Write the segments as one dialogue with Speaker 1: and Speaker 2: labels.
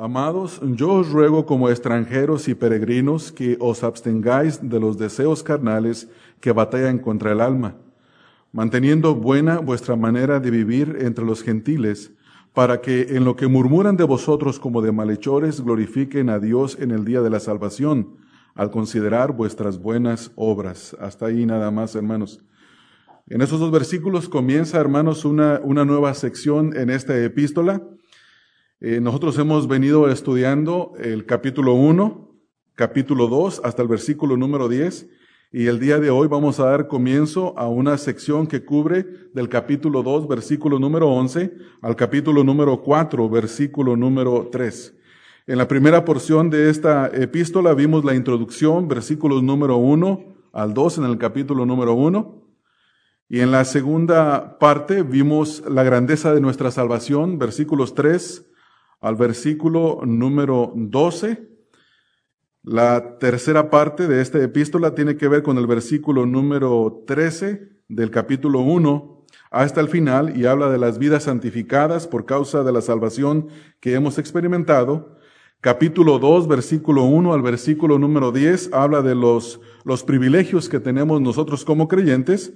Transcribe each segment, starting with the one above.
Speaker 1: Amados, yo os ruego como extranjeros y peregrinos que os abstengáis de los deseos carnales que batallan contra el alma, manteniendo buena vuestra manera de vivir entre los gentiles, para que en lo que murmuran de vosotros como de malhechores glorifiquen a Dios en el día de la salvación, al considerar vuestras buenas obras. Hasta ahí nada más, hermanos. En esos dos versículos comienza, hermanos, una, una nueva sección en esta epístola eh, nosotros hemos venido estudiando el capítulo 1, capítulo 2, hasta el versículo número 10, y el día de hoy vamos a dar comienzo a una sección que cubre del capítulo 2, versículo número 11, al capítulo número 4, versículo número 3. En la primera porción de esta epístola vimos la introducción, versículos número 1 al 2 en el capítulo número 1. Y en la segunda parte vimos la grandeza de nuestra salvación, versículos 3 al versículo número 12. La tercera parte de esta epístola tiene que ver con el versículo número 13 del capítulo 1 hasta el final y habla de las vidas santificadas por causa de la salvación que hemos experimentado. Capítulo 2, versículo 1 al versículo número 10 habla de los, los privilegios que tenemos nosotros como creyentes.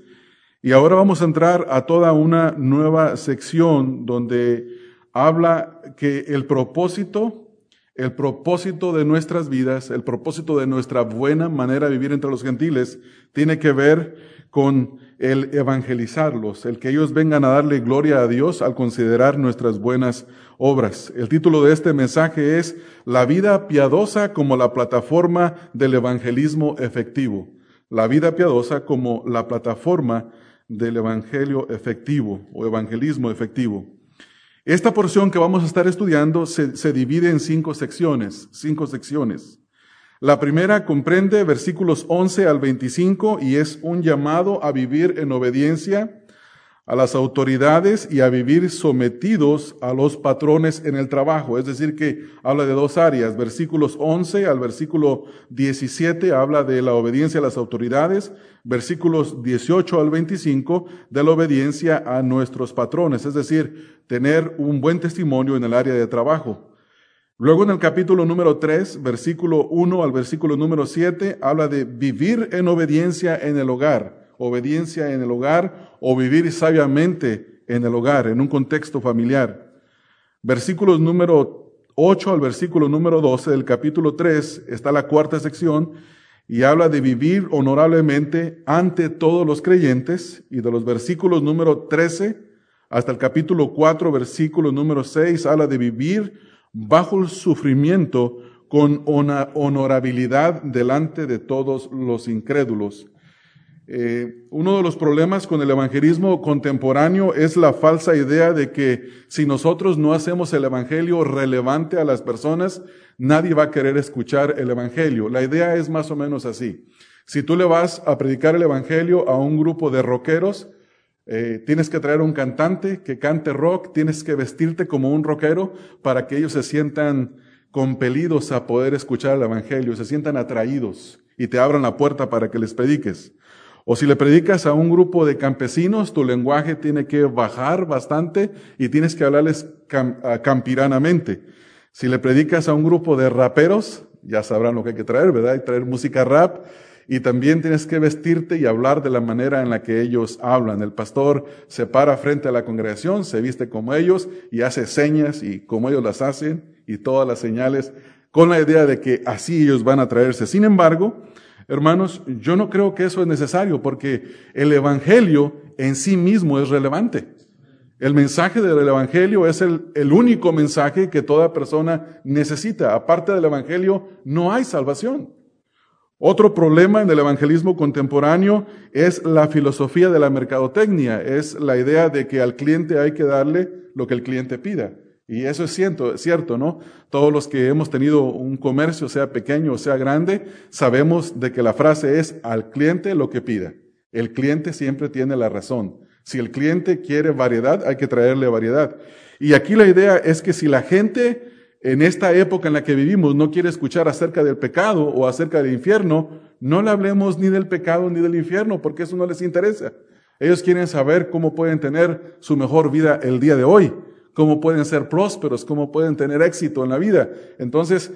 Speaker 1: Y ahora vamos a entrar a toda una nueva sección donde habla que el propósito, el propósito de nuestras vidas, el propósito de nuestra buena manera de vivir entre los gentiles, tiene que ver con el evangelizarlos, el que ellos vengan a darle gloria a Dios al considerar nuestras buenas obras. El título de este mensaje es La vida piadosa como la plataforma del evangelismo efectivo. La vida piadosa como la plataforma del evangelio efectivo o evangelismo efectivo. Esta porción que vamos a estar estudiando se, divide en cinco secciones, cinco secciones. La primera comprende versículos 11 al 25 y es un llamado a vivir en obediencia a las autoridades y a vivir sometidos a los patrones en el trabajo. Es decir, que habla de dos áreas. Versículos 11 al versículo 17 habla de la obediencia a las autoridades. Versículos 18 al 25 de la obediencia a nuestros patrones. Es decir, tener un buen testimonio en el área de trabajo. Luego en el capítulo número 3, versículo 1 al versículo número 7, habla de vivir en obediencia en el hogar obediencia en el hogar o vivir sabiamente en el hogar, en un contexto familiar. Versículos número 8 al versículo número 12 del capítulo 3 está la cuarta sección y habla de vivir honorablemente ante todos los creyentes y de los versículos número 13 hasta el capítulo 4 versículo número 6 habla de vivir bajo el sufrimiento con honorabilidad delante de todos los incrédulos. Eh, uno de los problemas con el evangelismo contemporáneo es la falsa idea de que si nosotros no hacemos el evangelio relevante a las personas, nadie va a querer escuchar el evangelio. La idea es más o menos así. Si tú le vas a predicar el evangelio a un grupo de rockeros, eh, tienes que traer un cantante que cante rock, tienes que vestirte como un rockero para que ellos se sientan compelidos a poder escuchar el evangelio, se sientan atraídos y te abran la puerta para que les prediques. O si le predicas a un grupo de campesinos, tu lenguaje tiene que bajar bastante y tienes que hablarles campiranamente. Si le predicas a un grupo de raperos, ya sabrán lo que hay que traer, ¿verdad? Que traer música rap y también tienes que vestirte y hablar de la manera en la que ellos hablan. El pastor se para frente a la congregación, se viste como ellos y hace señas y como ellos las hacen y todas las señales con la idea de que así ellos van a traerse. Sin embargo, Hermanos, yo no creo que eso es necesario porque el Evangelio en sí mismo es relevante. El mensaje del Evangelio es el, único mensaje que toda persona necesita. Aparte del Evangelio no hay salvación. Otro problema en el evangelismo contemporáneo es la filosofía de la mercadotecnia, es la idea de que al cliente hay que darle lo que el cliente pida. Y eso es cierto, cierto, ¿no? Todos los que hemos tenido un comercio, sea pequeño o sea grande, sabemos de que la frase es al cliente lo que pida. El cliente siempre tiene la razón. Si el cliente quiere variedad, hay que traerle variedad. Y aquí la idea es que si la gente en esta época en la que vivimos no quiere escuchar acerca del pecado o acerca del infierno, no le hablemos ni del pecado ni del infierno, porque eso no les interesa. Ellos quieren saber cómo pueden tener su mejor vida el día de hoy cómo pueden ser prósperos, cómo pueden tener éxito en la vida. Entonces,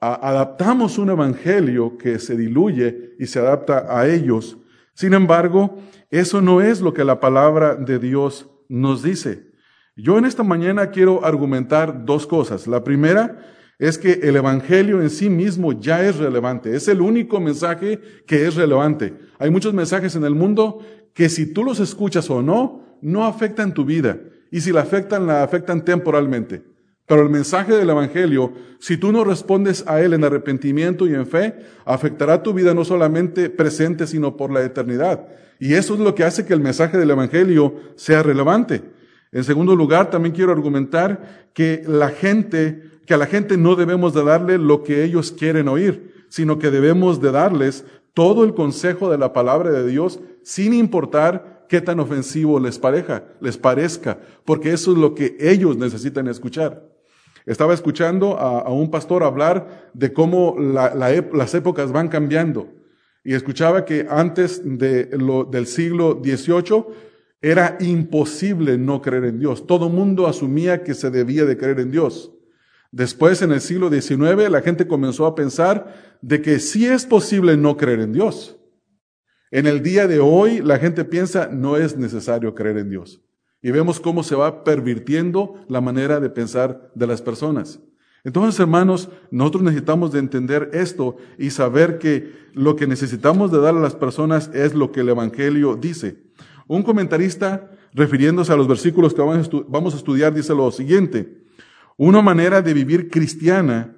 Speaker 1: adaptamos un evangelio que se diluye y se adapta a ellos. Sin embargo, eso no es lo que la palabra de Dios nos dice. Yo en esta mañana quiero argumentar dos cosas. La primera es que el Evangelio en sí mismo ya es relevante. Es el único mensaje que es relevante. Hay muchos mensajes en el mundo que si tú los escuchas o no, no afectan tu vida. Y si la afectan, la afectan temporalmente. Pero el mensaje del Evangelio, si tú no respondes a él en arrepentimiento y en fe, afectará tu vida no solamente presente, sino por la eternidad. Y eso es lo que hace que el mensaje del Evangelio sea relevante. En segundo lugar, también quiero argumentar que la gente, que a la gente no debemos de darle lo que ellos quieren oír, sino que debemos de darles todo el consejo de la palabra de Dios sin importar qué tan ofensivo les pareja, les parezca, porque eso es lo que ellos necesitan escuchar. Estaba escuchando a, un pastor hablar de cómo las épocas van cambiando y escuchaba que antes del siglo XVIII era imposible no creer en Dios. Todo mundo asumía que se debía de creer en Dios. Después, en el siglo XIX, la gente comenzó a pensar de que sí es posible no creer en Dios. En el día de hoy, la gente piensa no es necesario creer en Dios. Y vemos cómo se va pervirtiendo la manera de pensar de las personas. Entonces, hermanos, nosotros necesitamos de entender esto y saber que lo que necesitamos de dar a las personas es lo que el Evangelio dice. Un comentarista, refiriéndose a los versículos que vamos a estudiar, dice lo siguiente. Una manera de vivir cristiana,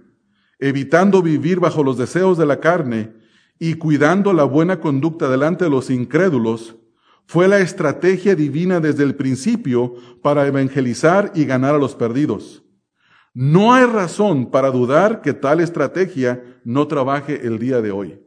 Speaker 1: evitando vivir bajo los deseos de la carne y cuidando la buena conducta delante de los incrédulos, fue la estrategia divina desde el principio para evangelizar y ganar a los perdidos. No hay razón para dudar que tal estrategia no trabaje el día de hoy.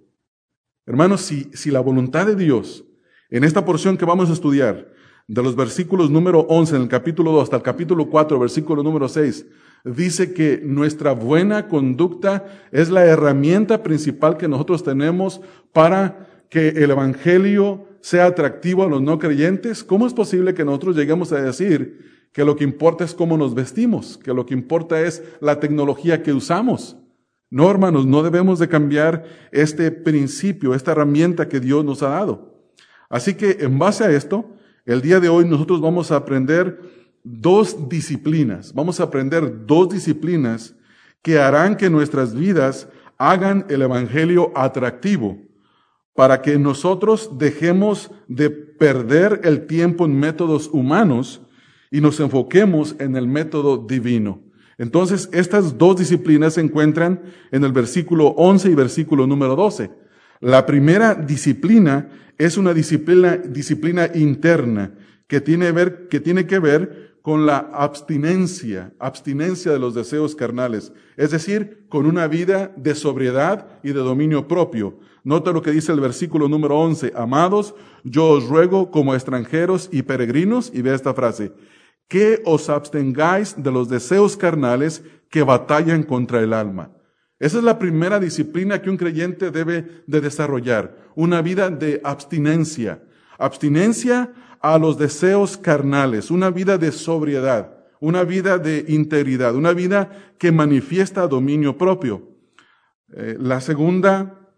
Speaker 1: Hermanos, si, si la voluntad de Dios en esta porción que vamos a estudiar, de los versículos número 11 en el capítulo 2 hasta el capítulo 4, versículo número 6, dice que nuestra buena conducta es la herramienta principal que nosotros tenemos para que el Evangelio sea atractivo a los no creyentes. ¿Cómo es posible que nosotros lleguemos a decir que lo que importa es cómo nos vestimos, que lo que importa es la tecnología que usamos? No, hermanos, no debemos de cambiar este principio, esta herramienta que Dios nos ha dado. Así que en base a esto, el día de hoy nosotros vamos a aprender dos disciplinas. Vamos a aprender dos disciplinas que harán que nuestras vidas hagan el Evangelio atractivo para que nosotros dejemos de perder el tiempo en métodos humanos y nos enfoquemos en el método divino. Entonces, estas dos disciplinas se encuentran en el versículo 11 y versículo número 12. La primera disciplina es una disciplina, disciplina interna que tiene, ver, que tiene que ver con la abstinencia, abstinencia de los deseos carnales, es decir, con una vida de sobriedad y de dominio propio. Nota lo que dice el versículo número 11, amados, yo os ruego como extranjeros y peregrinos, y ve esta frase, que os abstengáis de los deseos carnales que batallan contra el alma. Esa es la primera disciplina que un creyente debe de desarrollar, una vida de abstinencia. Abstinencia a los deseos carnales, una vida de sobriedad, una vida de integridad, una vida que manifiesta dominio propio. Eh, la segunda,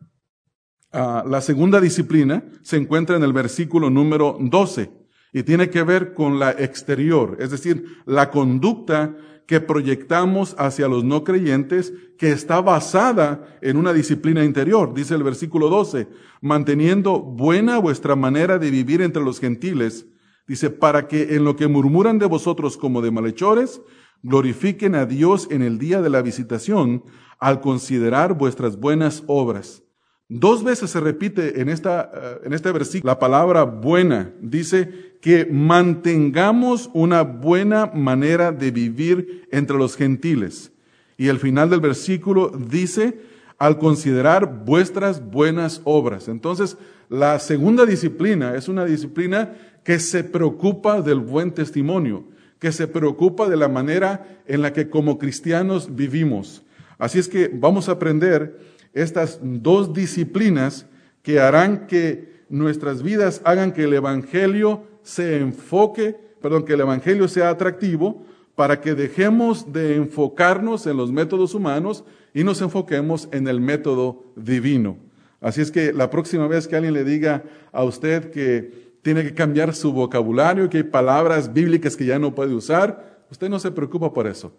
Speaker 1: ah, la segunda disciplina se encuentra en el versículo número 12 y tiene que ver con la exterior, es decir, la conducta que proyectamos hacia los no creyentes que está basada en una disciplina interior. Dice el versículo 12, manteniendo buena vuestra manera de vivir entre los gentiles. Dice, para que en lo que murmuran de vosotros como de malhechores, glorifiquen a Dios en el día de la visitación al considerar vuestras buenas obras. Dos veces se repite en, esta, eh, en este versículo la palabra buena. Dice que mantengamos una buena manera de vivir entre los gentiles. Y el final del versículo dice, al considerar vuestras buenas obras. Entonces, la segunda disciplina es una disciplina que se preocupa del buen testimonio, que se preocupa de la manera en la que como cristianos vivimos. Así es que vamos a aprender estas dos disciplinas que harán que nuestras vidas hagan que el Evangelio se enfoque, perdón, que el Evangelio sea atractivo para que dejemos de enfocarnos en los métodos humanos y nos enfoquemos en el método divino. Así es que la próxima vez que alguien le diga a usted que tiene que cambiar su vocabulario, que hay palabras bíblicas que ya no puede usar, usted no se preocupa por eso.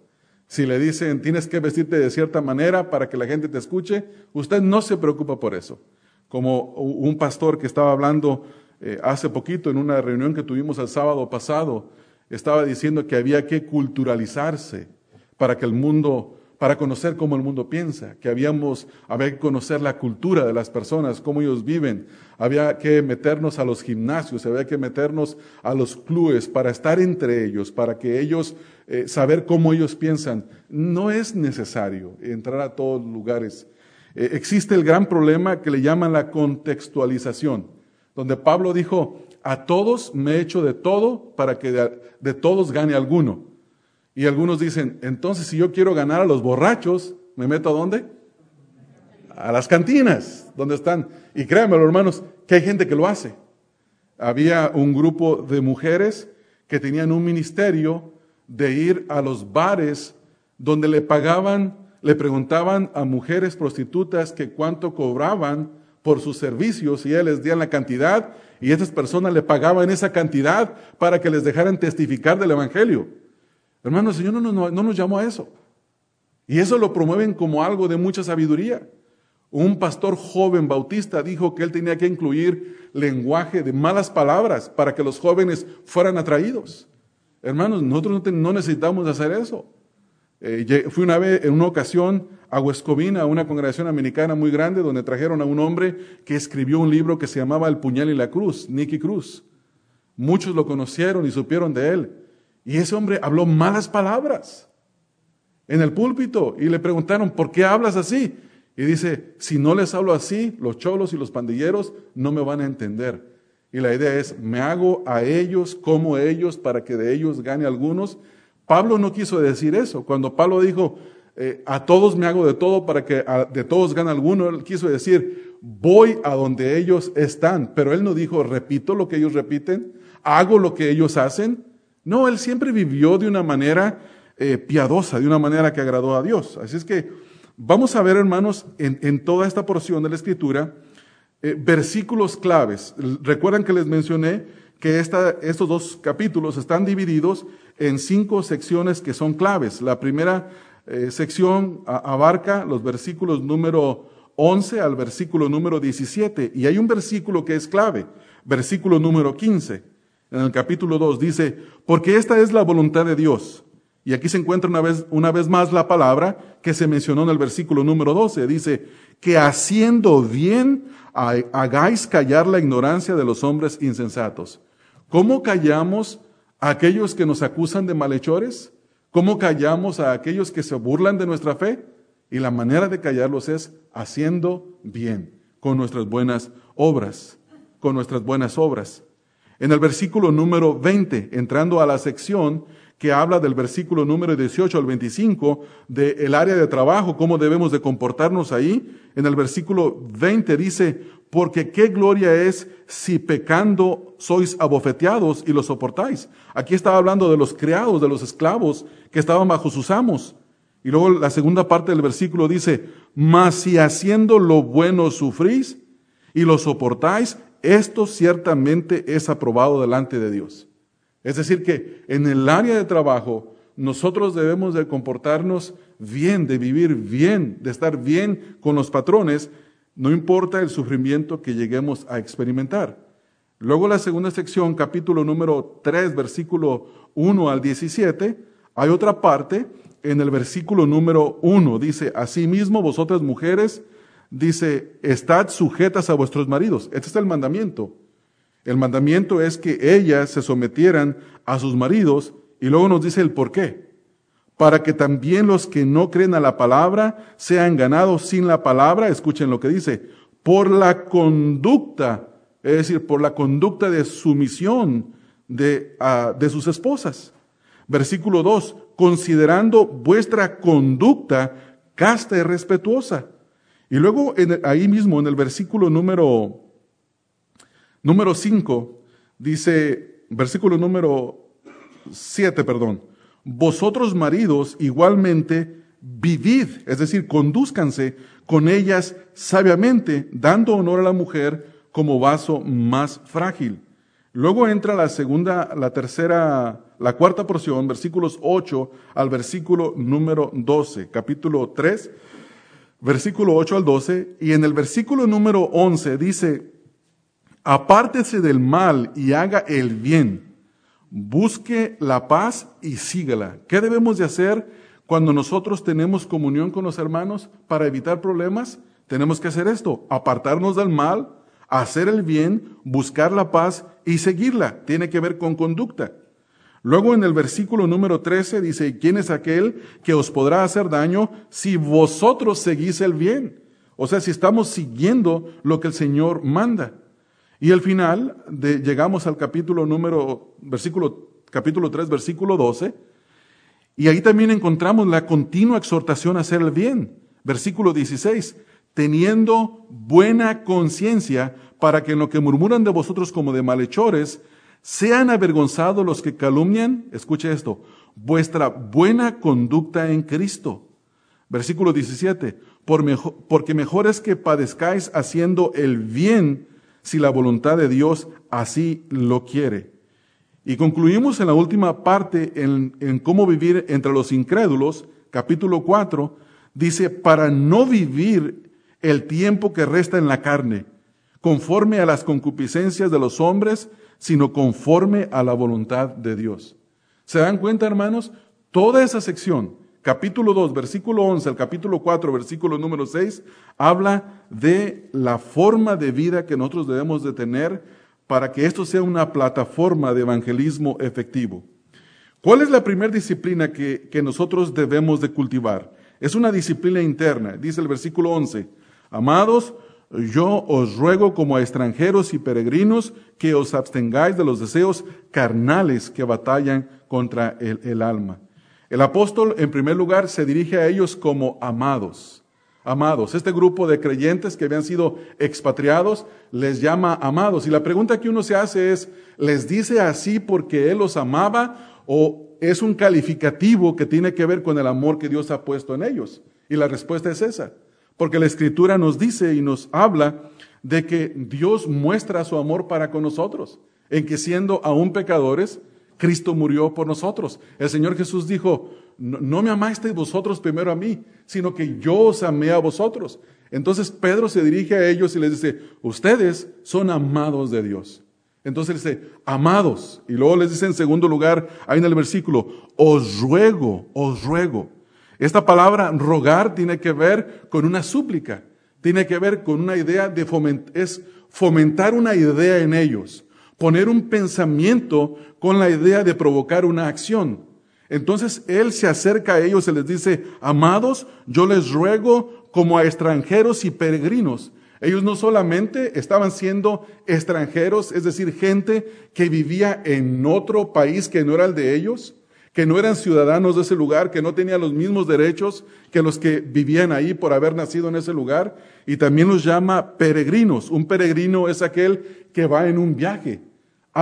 Speaker 1: Si le dicen tienes que vestirte de cierta manera para que la gente te escuche, usted no se preocupa por eso. Como un pastor que estaba hablando eh, hace poquito en una reunión que tuvimos el sábado pasado, estaba diciendo que había que culturalizarse para que el mundo para conocer cómo el mundo piensa, que habíamos, había que conocer la cultura de las personas, cómo ellos viven, había que meternos a los gimnasios, había que meternos a los clubes para estar entre ellos, para que ellos, eh, saber cómo ellos piensan. No es necesario entrar a todos los lugares. Eh, existe el gran problema que le llaman la contextualización, donde Pablo dijo, a todos me he hecho de todo para que de todos gane alguno. Y algunos dicen, entonces si yo quiero ganar a los borrachos, ¿me meto a dónde? A las cantinas, donde están. Y créanme, hermanos, que hay gente que lo hace. Había un grupo de mujeres que tenían un ministerio de ir a los bares donde le pagaban, le preguntaban a mujeres prostitutas que cuánto cobraban por sus servicios y ellas les dieran la cantidad y estas personas le pagaban esa cantidad para que les dejaran testificar del Evangelio. Hermano, el Señor no, no nos llamó a eso. Y eso lo promueven como algo de mucha sabiduría. Un pastor joven bautista dijo que él tenía que incluir lenguaje de malas palabras para que los jóvenes fueran atraídos. Hermanos, nosotros no necesitamos hacer eso. Eh, fui una vez, en una ocasión, a Huescovina, a una congregación americana muy grande, donde trajeron a un hombre que escribió un libro que se llamaba El puñal y la cruz, Nicky Cruz. Muchos lo conocieron y supieron de él. Y ese hombre habló malas palabras en el púlpito y le preguntaron, ¿por qué hablas así? Y dice, si no les hablo así, los cholos y los pandilleros no me van a entender. Y la idea es, me hago a ellos como ellos para que de ellos gane algunos. Pablo no quiso decir eso. Cuando Pablo dijo, eh, a todos me hago de todo para que de todos gane alguno, él quiso decir, voy a donde ellos están. Pero él no dijo, repito lo que ellos repiten, hago lo que ellos hacen. No, él siempre vivió de una manera eh, piadosa, de una manera que agradó a Dios. Así es que vamos a ver, hermanos, en, toda esta porción de la Escritura, eh, versículos claves. Recuerdan que les mencioné que estos dos capítulos están divididos en cinco secciones que son claves. La primera eh, sección abarca los versículos número 11 al versículo número 17 y hay un versículo que es clave, versículo número 15 en el capítulo 2, dice, porque esta es la voluntad de Dios. Y aquí se encuentra una vez, una vez más la palabra que se mencionó en el versículo número 12. Dice, que haciendo bien hagáis callar la ignorancia de los hombres insensatos. ¿Cómo callamos a aquellos que nos acusan de malhechores? ¿Cómo callamos a aquellos que se burlan de nuestra fe? Y la manera de callarlos es haciendo bien, con nuestras buenas obras, con nuestras buenas obras. En el versículo número 20, entrando a la sección que habla del versículo número 18 al 25 del área de trabajo, cómo debemos de comportarnos ahí. En el versículo 20 dice, porque qué gloria es si pecando sois abofeteados y lo soportáis. Aquí estaba hablando de los criados, de los esclavos que estaban bajo sus amos. Y luego la segunda parte del versículo dice, mas si haciendo lo bueno sufrís y lo soportáis, esto ciertamente es aprobado delante de Dios. Es decir, que en el área de trabajo nosotros debemos de comportarnos bien, de vivir bien, de estar bien con los patrones, no importa el sufrimiento que lleguemos a experimentar. Luego la segunda sección, capítulo número 3, versículo 1 al 17, hay otra parte en el versículo número 1, dice, Asimismo vosotras mujeres, dice, estad sujetas a vuestros maridos. Este es el mandamiento. El mandamiento es que ellas se sometieran a sus maridos y luego nos dice el por qué. Para que también los que no creen a la palabra sean ganados sin la palabra, escuchen lo que dice, por la conducta, es decir, por la conducta de sumisión de, ah, de sus esposas. Versículo 2, considerando vuestra conducta casta y respetuosa y luego ahí mismo en el versículo número número 5 dice, versículo número 7, perdón, vosotros maridos igualmente vivid, es decir, conduzcanse con ellas sabiamente, dando honor a la mujer como vaso más frágil. Luego entra la segunda, la tercera, la cuarta porción, versículos 8 al versículo número 12, capítulo 3, versículo 8 al 12, y en el versículo número 11 dice, apártese del mal y haga el bien, busque la paz y síguela. ¿Qué debemos de hacer cuando nosotros tenemos comunión con los hermanos para evitar problemas? Tenemos que hacer esto, apartarnos del mal, hacer el bien, buscar la paz y seguirla. Tiene que ver con conducta. Luego en el versículo número 13 dice, ¿quién es aquel que os podrá hacer daño si vosotros seguís el bien? O sea, si estamos siguiendo lo que el Señor manda. Y al final de, llegamos al capítulo número, versículo, capítulo 3, versículo 12, y ahí también encontramos la continua exhortación a hacer el bien. Versículo 16, teniendo buena conciencia para que en lo que murmuran de vosotros como de malhechores, sean avergonzados los que calumnian, escuche esto, vuestra buena conducta en Cristo. Versículo 17, por mejor, porque mejor es que padezcáis haciendo el bien si la voluntad de Dios así lo quiere. Y concluimos en la última parte en, cómo vivir entre los incrédulos, capítulo 4, dice, para no vivir el tiempo que resta en la carne, conforme a las concupiscencias de los hombres, sino conforme a la voluntad de Dios. ¿Se dan cuenta, hermanos? Toda esa sección, capítulo 2, versículo 11 al capítulo 4, versículo número 6, habla de la forma de vida que nosotros debemos de tener para que esto sea una plataforma de evangelismo efectivo. ¿Cuál es la primera disciplina que, que nosotros debemos de cultivar? Es una disciplina interna, dice el versículo 11. Amados, yo os ruego como a extranjeros y peregrinos que os abstengáis de los deseos carnales que batallan contra el, el, alma. El apóstol, en primer lugar, se dirige a ellos como amados. Amados. Este grupo de creyentes que habían sido expatriados les llama amados. Y la pregunta que uno se hace es, ¿les dice así porque Él los amaba o es un calificativo que tiene que ver con el amor que Dios ha puesto en ellos? Y la respuesta es esa. Porque la escritura nos dice y nos habla de que Dios muestra su amor para con nosotros, en que siendo aún pecadores, Cristo murió por nosotros. El Señor Jesús dijo, no, me amasteis vosotros primero a mí, sino que yo os amé a vosotros. Entonces Pedro se dirige a ellos y les dice, ustedes son amados de Dios. Entonces dice, amados. Y luego les dice en segundo lugar, ahí en el versículo, os ruego, os ruego. Esta palabra rogar tiene que ver con una súplica, tiene que ver con una idea de fomentar, es fomentar una idea en ellos, poner un pensamiento con la idea de provocar una acción. Entonces Él se acerca a ellos y les dice, amados, yo les ruego como a extranjeros y peregrinos. Ellos no solamente estaban siendo extranjeros, es decir, gente que vivía en otro país que no era el de ellos, que no eran ciudadanos de ese lugar, que no tenían los mismos derechos que los que vivían ahí por haber nacido en ese lugar, y también los llama peregrinos. Un peregrino es aquel que va en un viaje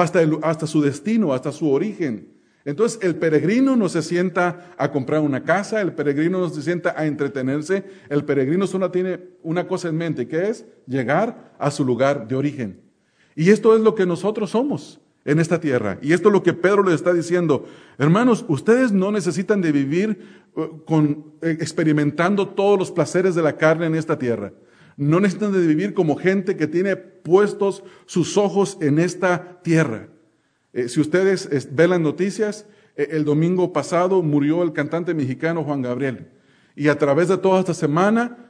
Speaker 1: hasta, hasta su destino, hasta su origen. Entonces el peregrino no se sienta a comprar una casa, el peregrino no se sienta a entretenerse, el peregrino solo tiene una cosa en mente, que es llegar a su lugar de origen. Y esto es lo que nosotros somos en esta tierra. Y esto es lo que Pedro le está diciendo. Hermanos, ustedes no necesitan de vivir uh, con, eh, experimentando todos los placeres de la carne en esta tierra. No necesitan de vivir como gente que tiene puestos sus ojos en esta tierra. Eh, si ustedes ven las noticias, eh, el domingo pasado murió el cantante mexicano Juan Gabriel. Y a través de toda esta semana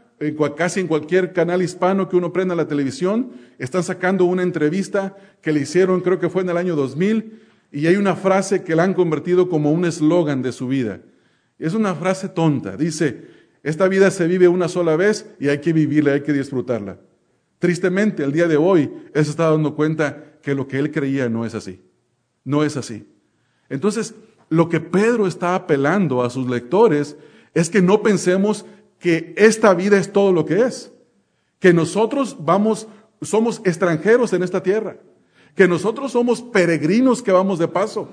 Speaker 1: casi en cualquier canal hispano que uno prenda la televisión, están sacando una entrevista que le hicieron, creo que fue en el año 2000, y hay una frase que la han convertido como un eslogan de su vida. Es una frase tonta. Dice, esta vida se vive una sola vez y hay que vivirla, hay que disfrutarla. Tristemente, el día de hoy, él se está dando cuenta que lo que él creía no es así. No es así. Entonces, lo que Pedro está apelando a sus lectores es que no pensemos que esta vida es todo lo que es, que nosotros vamos, somos extranjeros en esta tierra, que nosotros somos peregrinos que vamos de paso,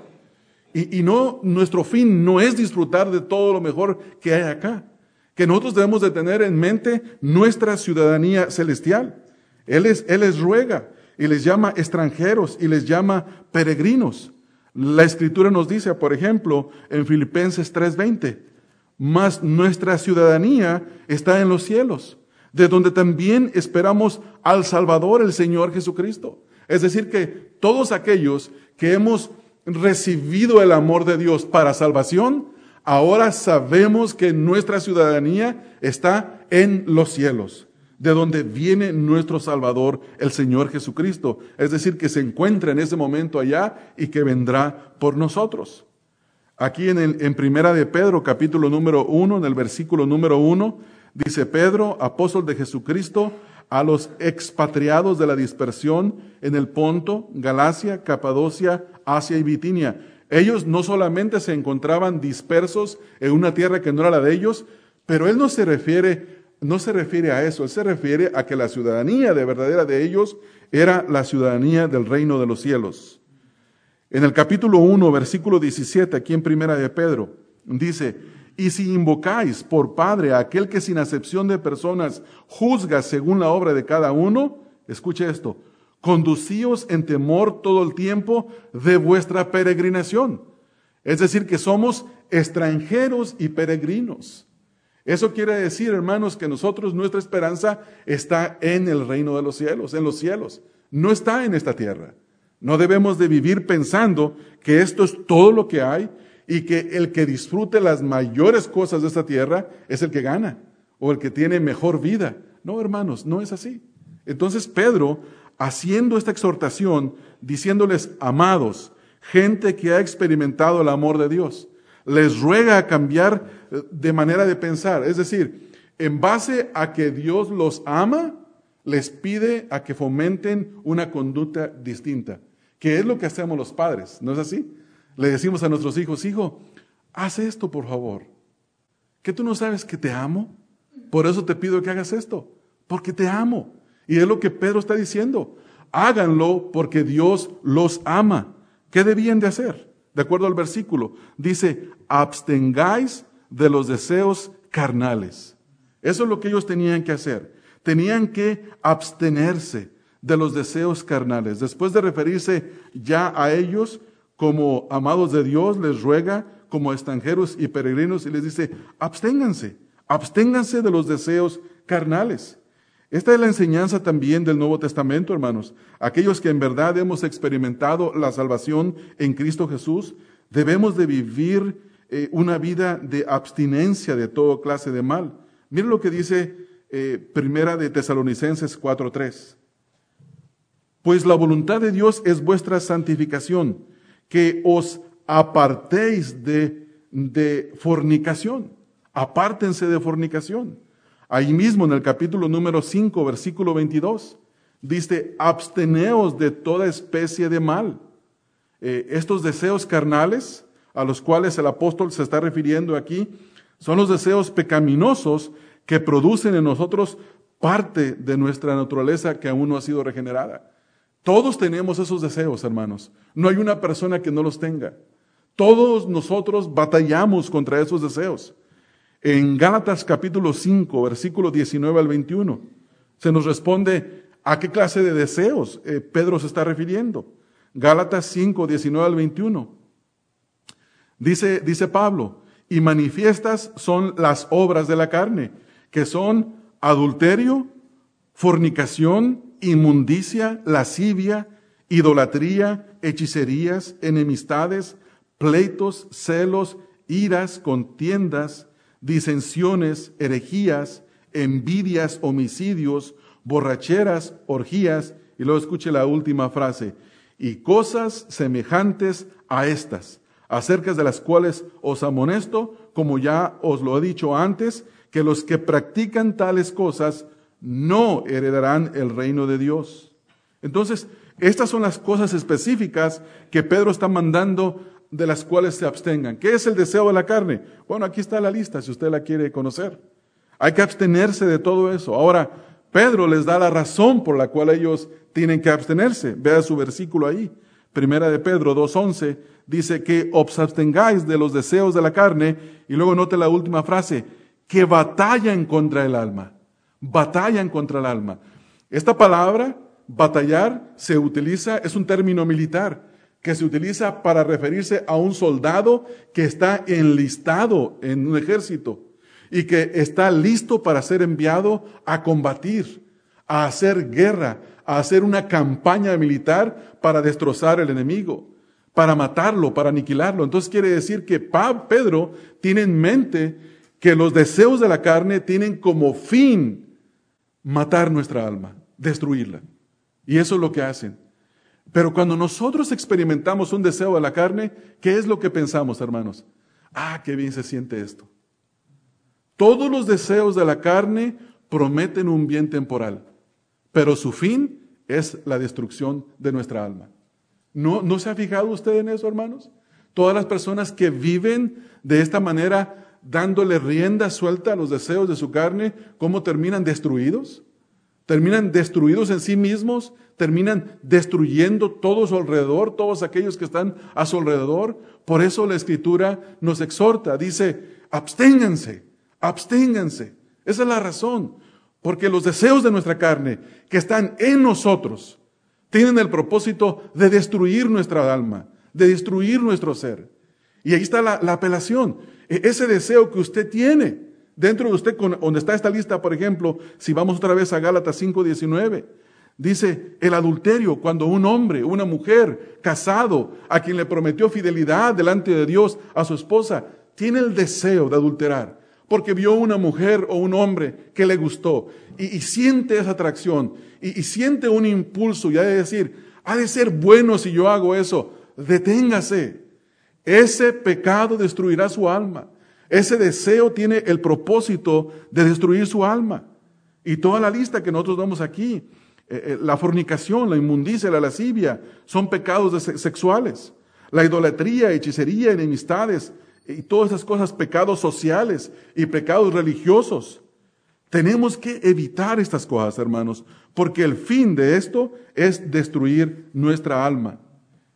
Speaker 1: Y, y, no, nuestro fin no es disfrutar de todo lo mejor que hay acá. Que nosotros debemos de tener en mente nuestra ciudadanía celestial. Él, es, él les ruega y les llama extranjeros y les llama peregrinos. La escritura nos dice, por ejemplo, en Filipenses 3:20, mas nuestra ciudadanía está en los cielos, de donde también esperamos al Salvador, el Señor Jesucristo. Es decir, que todos aquellos que hemos recibido el amor de Dios para salvación, ahora sabemos que nuestra ciudadanía está en los cielos de donde viene nuestro Salvador, el Señor Jesucristo. Es decir, que se encuentra en ese momento allá y que vendrá por nosotros. Aquí en, el, en Primera de Pedro, capítulo número uno, en el versículo número uno, dice Pedro, apóstol de Jesucristo, a los expatriados de la dispersión en el Ponto, Galacia, Capadocia, Asia y Bitinia. Ellos no solamente se encontraban dispersos en una tierra que no era la de ellos, pero él no se refiere no se refiere a eso, él se refiere a que la ciudadanía de verdadera de ellos era la ciudadanía del reino de los cielos. En el capítulo 1, versículo 17, aquí en Primera de Pedro, dice, y si invocáis por Padre a aquel que sin acepción de personas juzga según la obra de cada uno, escuche esto, conducíos en temor todo el tiempo de vuestra peregrinación. Es decir, que somos extranjeros y peregrinos. Eso quiere decir, hermanos, que nosotros, nuestra esperanza está en el reino de los cielos, en los cielos. No está en esta tierra. No debemos de vivir pensando que esto es todo lo que hay y que el que disfrute las mayores cosas de esta tierra es el que gana o el que tiene mejor vida. No, hermanos, no es así. Entonces Pedro, haciendo esta exhortación, diciéndoles, amados, gente que ha experimentado el amor de Dios, les ruega a cambiar eh, de manera de pensar. Es decir, en base a que Dios los ama, les pide a que fomenten una conducta distinta, que es lo que hacemos los padres, ¿no es así? Le decimos a nuestros hijos, hijo, haz esto por favor, que tú no sabes que te amo, por eso te pido que hagas esto, porque te amo. Y es lo que Pedro está diciendo, háganlo porque Dios los ama. ¿Qué debían de hacer? de acuerdo al versículo, dice, abstengáis de los deseos carnales. Eso es lo que ellos tenían que hacer. Tenían que abstenerse de los deseos carnales. Después de referirse ya a ellos como amados de Dios, les ruega como extranjeros y peregrinos y les dice, absténganse, absténganse de los deseos carnales. Esta es la enseñanza también del Nuevo Testamento, hermanos. Aquellos que en verdad hemos experimentado la salvación en Cristo Jesús, debemos de vivir eh, una vida de abstinencia de toda clase de mal. Miren lo que dice eh, Primera de Tesalonicenses 4.3. Pues la voluntad de Dios es vuestra santificación, que os apartéis de, de fornicación. Apártense de fornicación. Ahí mismo en el capítulo número 5, versículo 22, dice, absteneos de toda especie de mal. Eh, estos deseos carnales a los cuales el apóstol se está refiriendo aquí son los deseos pecaminosos que producen en nosotros parte de nuestra naturaleza que aún no ha sido regenerada. Todos tenemos esos deseos, hermanos. No hay una persona que no los tenga. Todos nosotros batallamos contra esos deseos. En Gálatas capítulo 5, versículo 19 al 21, se nos responde a qué clase de deseos eh, Pedro se está refiriendo. Gálatas 5, 19 al 21. Dice, dice Pablo, y manifiestas son las obras de la carne, que son adulterio, fornicación, inmundicia, lascivia, idolatría, hechicerías, enemistades, pleitos, celos, iras, contiendas, disensiones, herejías, envidias, homicidios, borracheras, orgías, y luego escuche la última frase, y cosas semejantes a estas, acerca de las cuales os amonesto, como ya os lo he dicho antes, que los que practican tales cosas no heredarán el reino de Dios. Entonces, estas son las cosas específicas que Pedro está mandando de las cuales se abstengan. ¿Qué es el deseo de la carne? Bueno, aquí está la lista si usted la quiere conocer. Hay que abstenerse de todo eso. Ahora, Pedro les da la razón por la cual ellos tienen que abstenerse. Vea su versículo ahí. Primera de Pedro 2.11 dice que os abstengáis de los deseos de la carne y luego note la última frase, que batallan contra el alma, batallan contra el alma. Esta palabra, batallar, se utiliza, es un término militar que se utiliza para referirse a un soldado que está enlistado en un ejército y que está listo para ser enviado a combatir, a hacer guerra, a hacer una campaña militar para destrozar el enemigo, para matarlo, para aniquilarlo. Entonces quiere decir que Pedro tiene en mente que los deseos de la carne tienen como fin matar nuestra alma, destruirla. Y eso es lo que hacen. Pero cuando nosotros experimentamos un deseo de la carne, ¿qué es lo que pensamos, hermanos? Ah, qué bien se siente esto. Todos los deseos de la carne prometen un bien temporal, pero su fin es la destrucción de nuestra alma. ¿No, ¿No se ha fijado usted en eso, hermanos? Todas las personas que viven de esta manera, dándole rienda suelta a los deseos de su carne, ¿cómo terminan destruidos? Terminan destruidos en sí mismos, terminan destruyendo todo su alrededor, todos aquellos que están a su alrededor. Por eso la escritura nos exhorta, dice, absténganse, absténganse. Esa es la razón. Porque los deseos de nuestra carne que están en nosotros tienen el propósito de destruir nuestra alma, de destruir nuestro ser. Y ahí está la, apelación. E, ese deseo que usted tiene dentro de usted, donde está esta lista, por ejemplo, si vamos otra vez a Gálatas 5:19, dice el adulterio, cuando un hombre, una mujer casado, a quien le prometió fidelidad delante de Dios a su esposa, tiene el deseo de adulterar porque vio una mujer o un hombre que le gustó y, siente esa atracción y, y, siente un impulso y ha de decir, ha de ser bueno si yo hago eso, deténgase. Ese pecado destruirá su alma. Ese deseo tiene el propósito de destruir su alma. Y toda la lista que nosotros damos aquí, eh, eh, la fornicación, la inmundicia, la lascivia, son pecados sexuales. La idolatría, hechicería, enemistades, y todas esas cosas, pecados sociales y pecados religiosos. Tenemos que evitar estas cosas, hermanos, porque el fin de esto es destruir nuestra alma.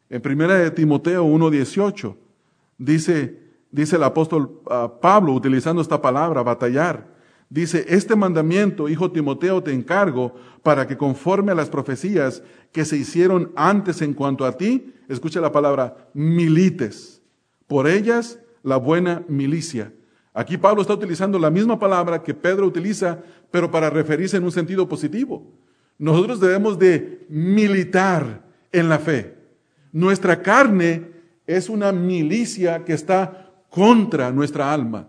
Speaker 1: En primera de Timoteo 1.18 dice, dice el apóstol ah, Pablo, utilizando esta palabra, batallar, dice, este mandamiento, hijo Timoteo, te encargo para que conforme a las profecías que se hicieron antes en cuanto a ti, escucha la palabra, milites por ellas la buena milicia. Aquí Pablo está utilizando la misma palabra que Pedro utiliza, pero para referirse en un sentido positivo. Nosotros debemos de militar en la fe. Nuestra carne es una milicia que está contra nuestra alma,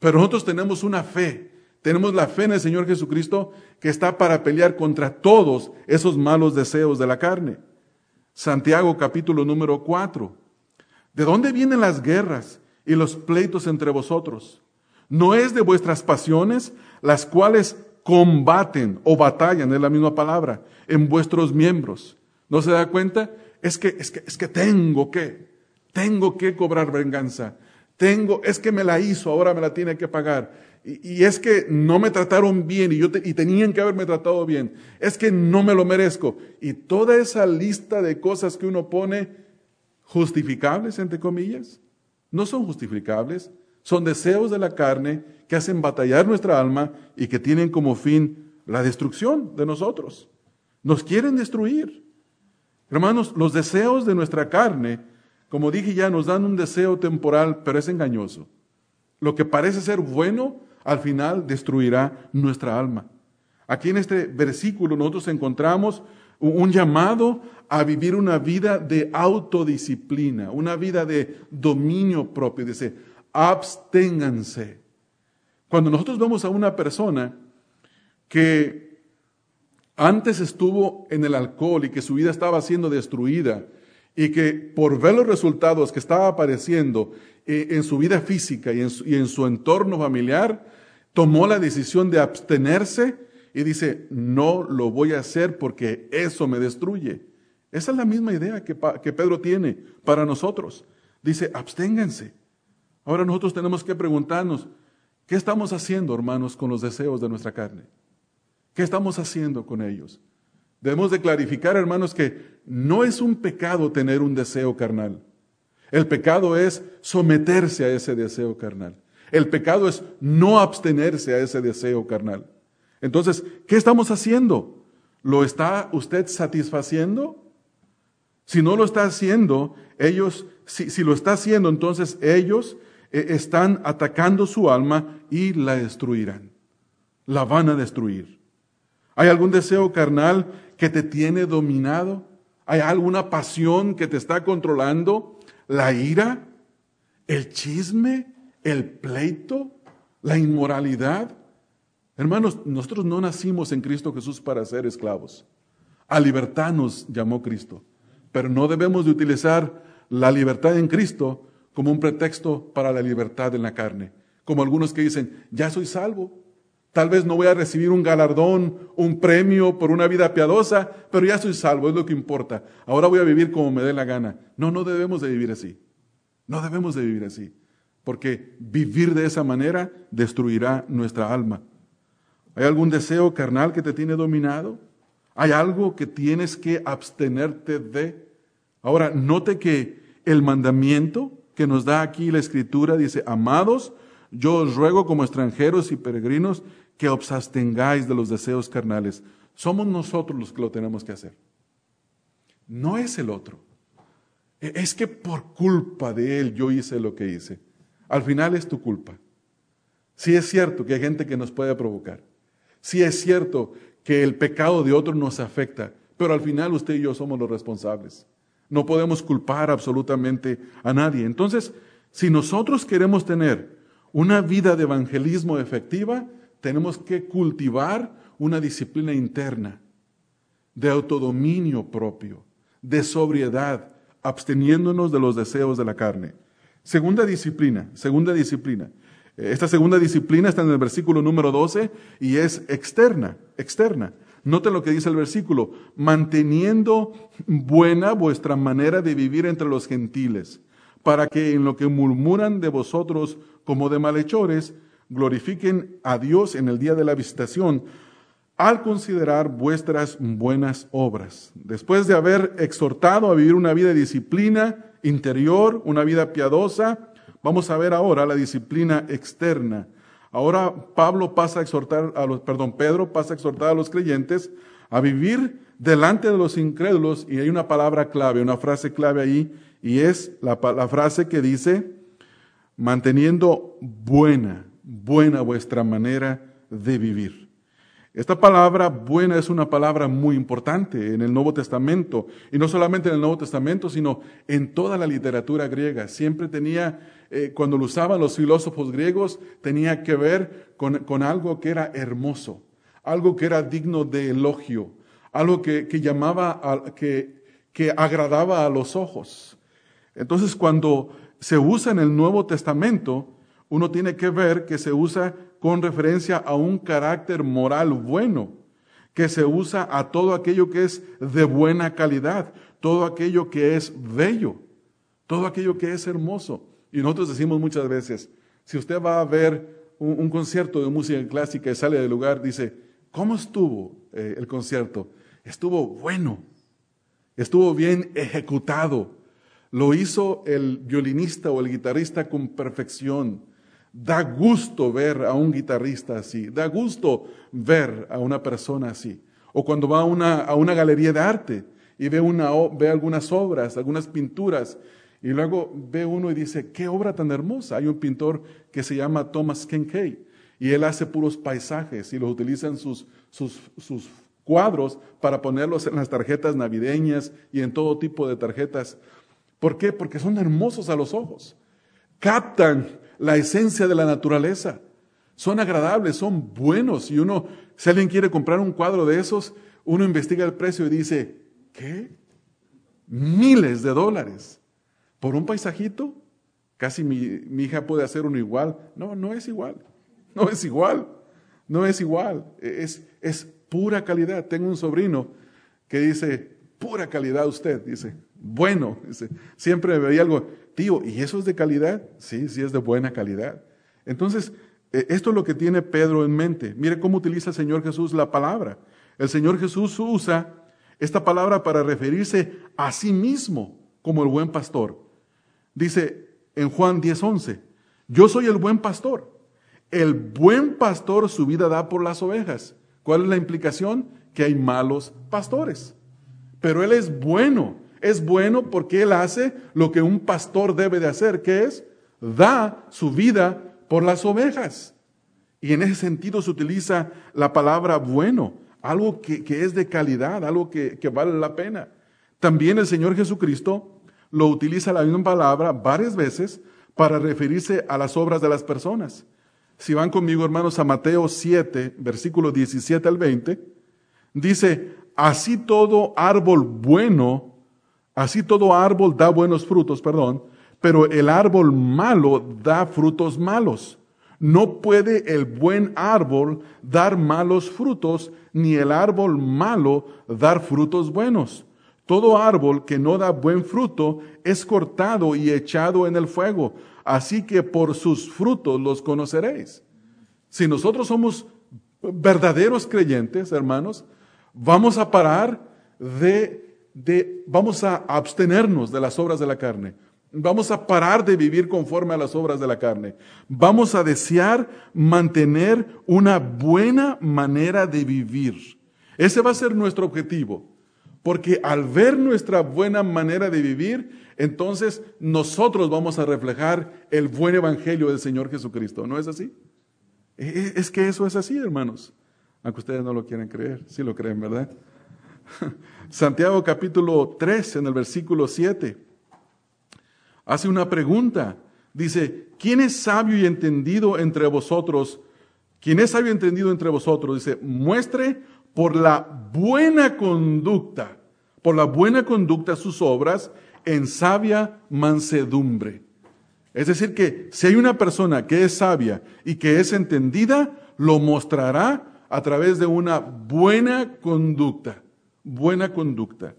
Speaker 1: pero nosotros tenemos una fe. Tenemos la fe en el Señor Jesucristo que está para pelear contra todos esos malos deseos de la carne. Santiago capítulo número 4. ¿De dónde vienen las guerras y los pleitos entre vosotros? ¿No es de vuestras pasiones las cuales combaten o batallan, es la misma palabra, en vuestros miembros? ¿No se da cuenta? Es que, es que, es que tengo que, tengo que cobrar venganza. Tengo, es que me la hizo, ahora me la tiene que pagar. Y, es que no me trataron bien y, yo y tenían que haberme tratado bien. Es que no me lo merezco. Y toda esa lista de cosas que uno pone justificables, entre comillas, no son justificables, son deseos de la carne que hacen batallar nuestra alma y que tienen como fin la destrucción de nosotros. Nos quieren destruir. Hermanos, los deseos de nuestra carne, como dije ya, nos dan un deseo temporal, pero es engañoso. Lo que parece ser bueno, al final destruirá nuestra alma. Aquí en este versículo nosotros encontramos un llamado a vivir una vida de autodisciplina, una vida de dominio propio. Dice, absténganse. Cuando nosotros vemos a una persona que antes estuvo en el alcohol y que su vida estaba siendo destruida y que por ver los resultados que estaba apareciendo eh, en su vida física y en y en su entorno familiar, tomó la decisión de abstenerse, y dice, no lo voy a hacer porque eso me destruye. Esa es la misma idea que, que Pedro tiene para nosotros. Dice, absténganse. Ahora nosotros tenemos que preguntarnos, ¿qué estamos haciendo, hermanos, con los deseos de nuestra carne? ¿Qué estamos haciendo con ellos? Debemos de clarificar, hermanos, que no es un pecado tener un deseo carnal. El pecado es someterse a ese deseo carnal. El pecado es no abstenerse a ese deseo carnal. Entonces, ¿qué estamos haciendo? ¿Lo está usted satisfaciendo? Si no lo está haciendo, ellos, si, lo está haciendo, entonces ellos eh, están atacando su alma y la destruirán. La van a destruir. ¿Hay algún deseo carnal que te tiene dominado? ¿Hay alguna pasión que te está controlando? ¿La ira? ¿El chisme? ¿El pleito? ¿La inmoralidad? Hermanos, nosotros no nacimos en Cristo Jesús para ser esclavos. A libertad nos llamó Cristo. Pero no debemos de utilizar la libertad en Cristo como un pretexto para la libertad en la carne. Como algunos que dicen, ya soy salvo. Tal vez no voy a recibir un galardón, un premio por una vida piadosa, pero ya soy salvo, es lo que importa. Ahora voy a vivir como me dé la gana. No, no debemos de vivir así. No debemos de vivir así. Porque vivir de esa manera destruirá nuestra alma. ¿Hay algún deseo carnal que te tiene dominado? ¿Hay algo que tienes que abstenerte de? Ahora, note que el mandamiento que nos da aquí la escritura dice, amados, yo os ruego como extranjeros y peregrinos que os abstengáis de los deseos carnales. Somos nosotros los que lo tenemos que hacer. No es el otro. E, es que por culpa de él yo hice lo que hice. Al final es tu culpa. Sí es cierto que hay gente que nos puede provocar. Sí es cierto que el pecado de otro nos afecta, pero al final usted y yo somos los responsables. No podemos culpar absolutamente a nadie. Entonces, si nosotros queremos tener una vida de evangelismo efectiva, tenemos que cultivar una disciplina interna de autodominio propio, de sobriedad, absteniéndonos de los deseos de la carne. Segunda disciplina, segunda disciplina. Esta segunda disciplina está en el versículo número 12 y es externa, externa. Noten lo que dice el versículo, manteniendo buena vuestra manera de vivir entre los gentiles, para que en lo que murmuran de vosotros como de malhechores, glorifiquen a Dios en el día de la visitación, al considerar vuestras buenas obras. Después de haber exhortado a vivir una vida de disciplina interior, una vida piadosa, Vamos a ver ahora la disciplina externa. Ahora Pablo pasa a exhortar a los, perdón, Pedro pasa a exhortar a los creyentes a vivir delante de los incrédulos y hay una palabra clave, una frase clave ahí y es la, la frase que dice, manteniendo buena, buena vuestra manera de vivir. Esta palabra buena es una palabra muy importante en el Nuevo Testamento, y no solamente en el Nuevo Testamento, sino en toda la literatura griega. Siempre tenía, eh, cuando lo usaban los filósofos griegos, tenía que ver con, algo que era hermoso, algo que era digno de elogio, algo que, llamaba, que, que agradaba a los ojos. Entonces, cuando se usa en el Nuevo Testamento, uno tiene que ver que se usa con referencia a un carácter moral bueno, que se usa a todo aquello que es de buena calidad, todo aquello que es bello, todo aquello que es hermoso. Y nosotros decimos muchas veces, si usted va a ver un, concierto de música clásica y sale del lugar, dice, ¿cómo estuvo eh, el concierto? Estuvo bueno, estuvo bien ejecutado, lo hizo el violinista o el guitarrista con perfección Da gusto ver a un guitarrista así, da gusto ver a una persona así. O cuando va a una, a una galería de arte y ve, una, ve algunas obras, algunas pinturas, y luego ve uno y dice, qué obra tan hermosa. Hay un pintor que se llama Thomas Kincaid y él hace puros paisajes y los utiliza en sus, sus, sus cuadros para ponerlos en las tarjetas navideñas y en todo tipo de tarjetas. ¿Por qué? Porque son hermosos a los ojos. Captan la esencia de la naturaleza. Son agradables, son buenos. Y uno, si alguien quiere comprar un cuadro de esos, uno investiga el precio y dice, ¿qué? Miles de dólares. ¿Por un paisajito? Casi mi, hija puede hacer uno igual. No, no es igual. No es igual. No es igual. Es, es pura calidad. Tengo un sobrino que dice, pura calidad usted. Dice, bueno. Siempre veía algo. Tío, ¿y eso es de calidad? Sí, sí es de buena calidad. Entonces, eh, esto es lo que tiene Pedro en mente. Mire cómo utiliza el Señor Jesús la palabra. El Señor Jesús usa esta palabra para referirse a sí mismo como el buen pastor. Dice en Juan 10:11, yo soy el buen pastor. El buen pastor su vida da por las ovejas. ¿Cuál es la implicación? Que hay malos pastores. Pero Él es bueno. Es bueno porque Él hace lo que un pastor debe de hacer, que es da su vida por las ovejas. Y en ese sentido se utiliza la palabra bueno, algo que, es de calidad, algo que, que vale la pena. También el Señor Jesucristo lo utiliza la misma palabra varias veces para referirse a las obras de las personas. Si van conmigo, hermanos, a Mateo 7, versículo 17 al 20, dice, así todo árbol bueno, así todo árbol da buenos frutos, perdón, pero el árbol malo da frutos malos. No puede el buen árbol dar malos frutos, ni el árbol malo dar frutos buenos. Todo árbol que no da buen fruto es cortado y echado en el fuego. Así que por sus frutos los conoceréis. Si nosotros somos verdaderos creyentes, hermanos, vamos a parar de, vamos a abstenernos de las obras de la carne. Vamos a parar de vivir conforme a las obras de la carne. Vamos a desear mantener una buena manera de vivir. Ese va a ser nuestro objetivo. Porque al ver nuestra buena manera de vivir, entonces nosotros vamos a reflejar el buen evangelio del Señor Jesucristo. ¿No es así? E, e, es que eso es así, hermanos. Aunque ustedes no lo quieran creer, sí lo creen, ¿verdad? Santiago capítulo 3, en el versículo 7 hace una pregunta. Dice, ¿quién es sabio y entendido entre vosotros? ¿Quién es sabio y entendido entre vosotros? Dice, muestre por la buena conducta, por la buena conducta sus obras en sabia mansedumbre. Es decir, que si hay una persona que es sabia y que es entendida, lo mostrará a través de una buena conducta, buena conducta.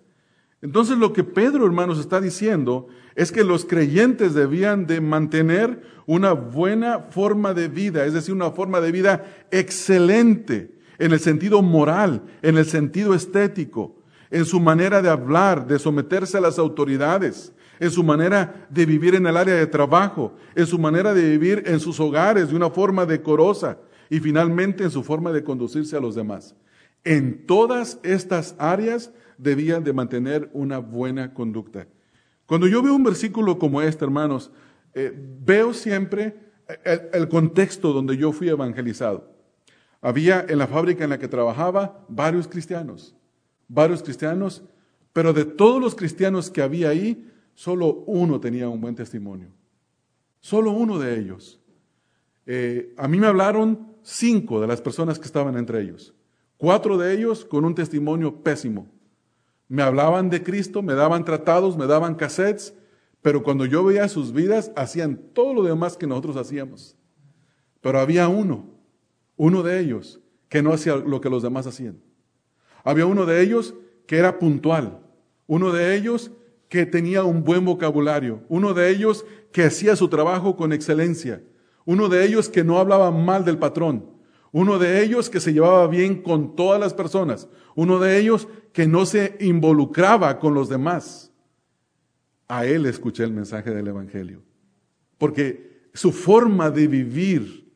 Speaker 1: Entonces lo que Pedro, hermanos, está diciendo es que los creyentes debían de mantener una buena forma de vida, es decir, una forma de vida excelente en el sentido moral, en el sentido estético, en su manera de hablar, de someterse a las autoridades, en su manera de vivir en el área de trabajo, en su manera de vivir en sus hogares de una forma decorosa y finalmente en su forma de conducirse a los demás. En todas estas áreas debían de mantener una buena conducta. Cuando yo veo un versículo como este, hermanos, eh, veo siempre el, el contexto donde yo fui evangelizado. Había en la fábrica en la que trabajaba varios cristianos, varios cristianos, pero de todos los cristianos que había ahí, solo uno tenía un buen testimonio. Solo uno de ellos. Eh, a mí me hablaron cinco de las personas que estaban entre ellos. Cuatro de ellos con un testimonio pésimo me hablaban de Cristo, me daban tratados, me daban cassettes, pero cuando yo veía sus vidas, hacían todo lo demás que nosotros hacíamos. Pero había uno, uno de ellos, que no hacía lo que los demás hacían. Había uno de ellos que era puntual, uno de ellos que tenía un buen vocabulario, uno de ellos que hacía su trabajo con excelencia, uno de ellos que no hablaba mal del patrón, uno de ellos que se llevaba bien con todas las personas, uno de ellos que no se involucraba con los demás. A él escuché el mensaje del Evangelio. Porque su forma de vivir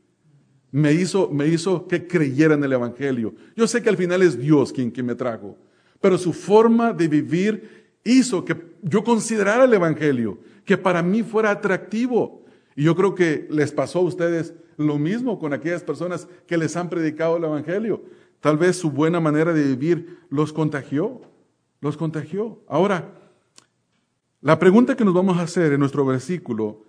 Speaker 1: me hizo, me hizo que creyera en el Evangelio. Yo sé que al final es Dios quien, quien me trajo, pero su forma de vivir hizo que yo considerara el Evangelio, que para mí fuera atractivo. Y yo creo que les pasó a ustedes lo mismo con aquellas personas que les han predicado el Evangelio. Tal vez su buena manera de vivir los contagió, los contagió. Ahora, la pregunta que nos vamos a hacer en nuestro versículo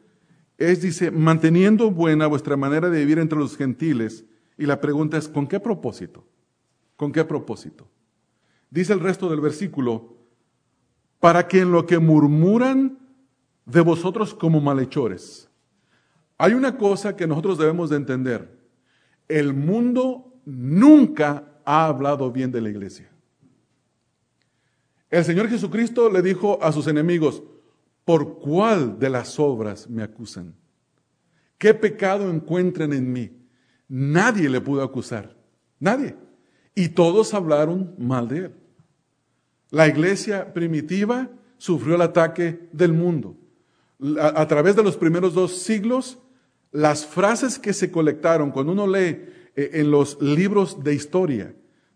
Speaker 1: es, dice, manteniendo buena vuestra manera de vivir entre los gentiles. Y la pregunta es, ¿con qué propósito? ¿Con qué propósito? Dice el resto del versículo, para que en lo que murmuran de vosotros como malhechores. Hay una cosa que nosotros debemos de entender. El mundo nunca ha hablado bien de la iglesia. El Señor Jesucristo le dijo a sus enemigos, ¿por cuál de las obras me acusan? ¿Qué pecado encuentran en mí? Nadie le pudo acusar, nadie. Y todos hablaron mal de él. La iglesia primitiva sufrió el ataque del mundo. A, través de los primeros dos siglos, las frases que se colectaron, cuando uno lee eh, en los libros de historia,